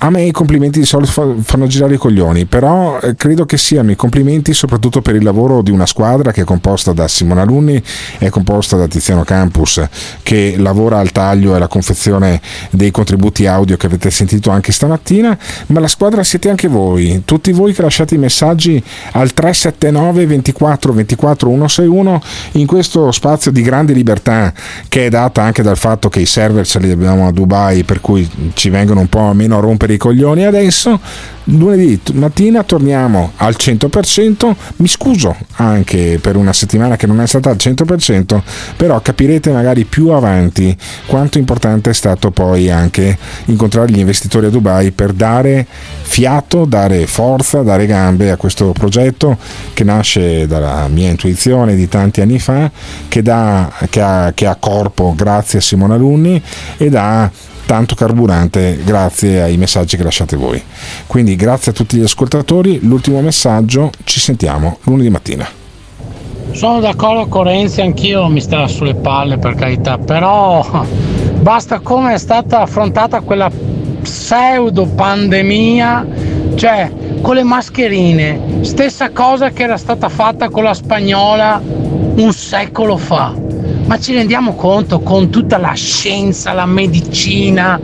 a me i complimenti di solito fanno girare i coglioni, però eh, credo che siano i complimenti soprattutto per il lavoro di una squadra che è composta da Simone Alunni, è composta da Tiziano Campus che lavora al taglio e alla confezione dei contributi audio che avete sentito anche stamattina, ma la squadra siete anche voi, tutti voi che lasciate i messaggi al 379 24 24 161 in questo spazio di grande libertà che è data anche dal fatto che i server ce li abbiamo a Dubai per cui ci vengono un po' meno a rompere i coglioni adesso. Lunedì mattina torniamo al 100%. Mi scuso anche per una settimana che non è stata al 100%, però capirete magari più avanti quanto importante è stato poi anche incontrare gli investitori a Dubai per dare fiato, dare forza, dare gambe a questo progetto che nasce dalla mia intuizione di tanti anni fa, che, dà, che, ha, che ha corpo grazie a Simone Alunni e dà tanto carburante grazie ai messaggi che lasciate voi. Quindi grazie a tutti gli ascoltatori, l'ultimo messaggio, ci sentiamo lunedì mattina. Sono d'accordo con Renzi, anch'io mi sta sulle palle per carità, però basta come è stata affrontata quella pseudo pandemia, cioè con le mascherine, stessa cosa che era stata fatta con la spagnola un secolo fa ma ci rendiamo conto con tutta la scienza, la medicina,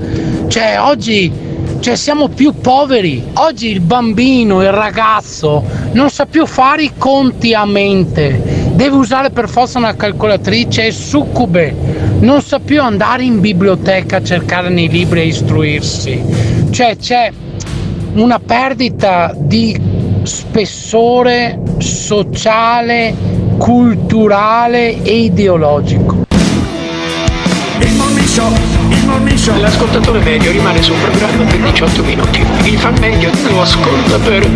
cioè oggi cioè siamo più poveri. Oggi il bambino, il ragazzo non sa più fare i conti a mente, deve usare per forza una calcolatrice, è succube, non sa più andare in biblioteca a cercare nei libri e istruirsi. Cioè c'è una perdita di spessore sociale culturale e ideologico. Il morning show, il morning show. L'ascoltatore medio rimane sul programma per 18 minuti. Il fan medio lo ascolta per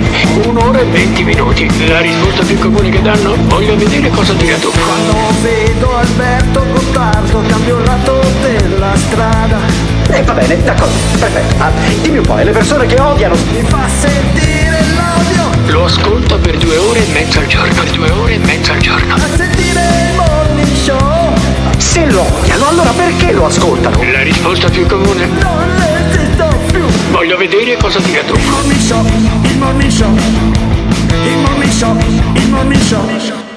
un'ora e 20 minuti. La risposta più comune che danno, voglio vedere cosa dirà tu. Quando vedo Alberto Gottardo cambio il lato della strada. E eh, va bene, d'accordo, perfetto. Ah, dimmi un po', e le persone che odiano. Mi fa sentire. Lo ascolto per due ore e mezza al giorno. Per due ore e mezza al giorno. A sentire il morning show. Se lo odiano, allora perché lo ascoltano? La risposta più comune. Non esisto più. Voglio vedere cosa dirà tu. Il morning show, il morning show. Il morning show, il morning show.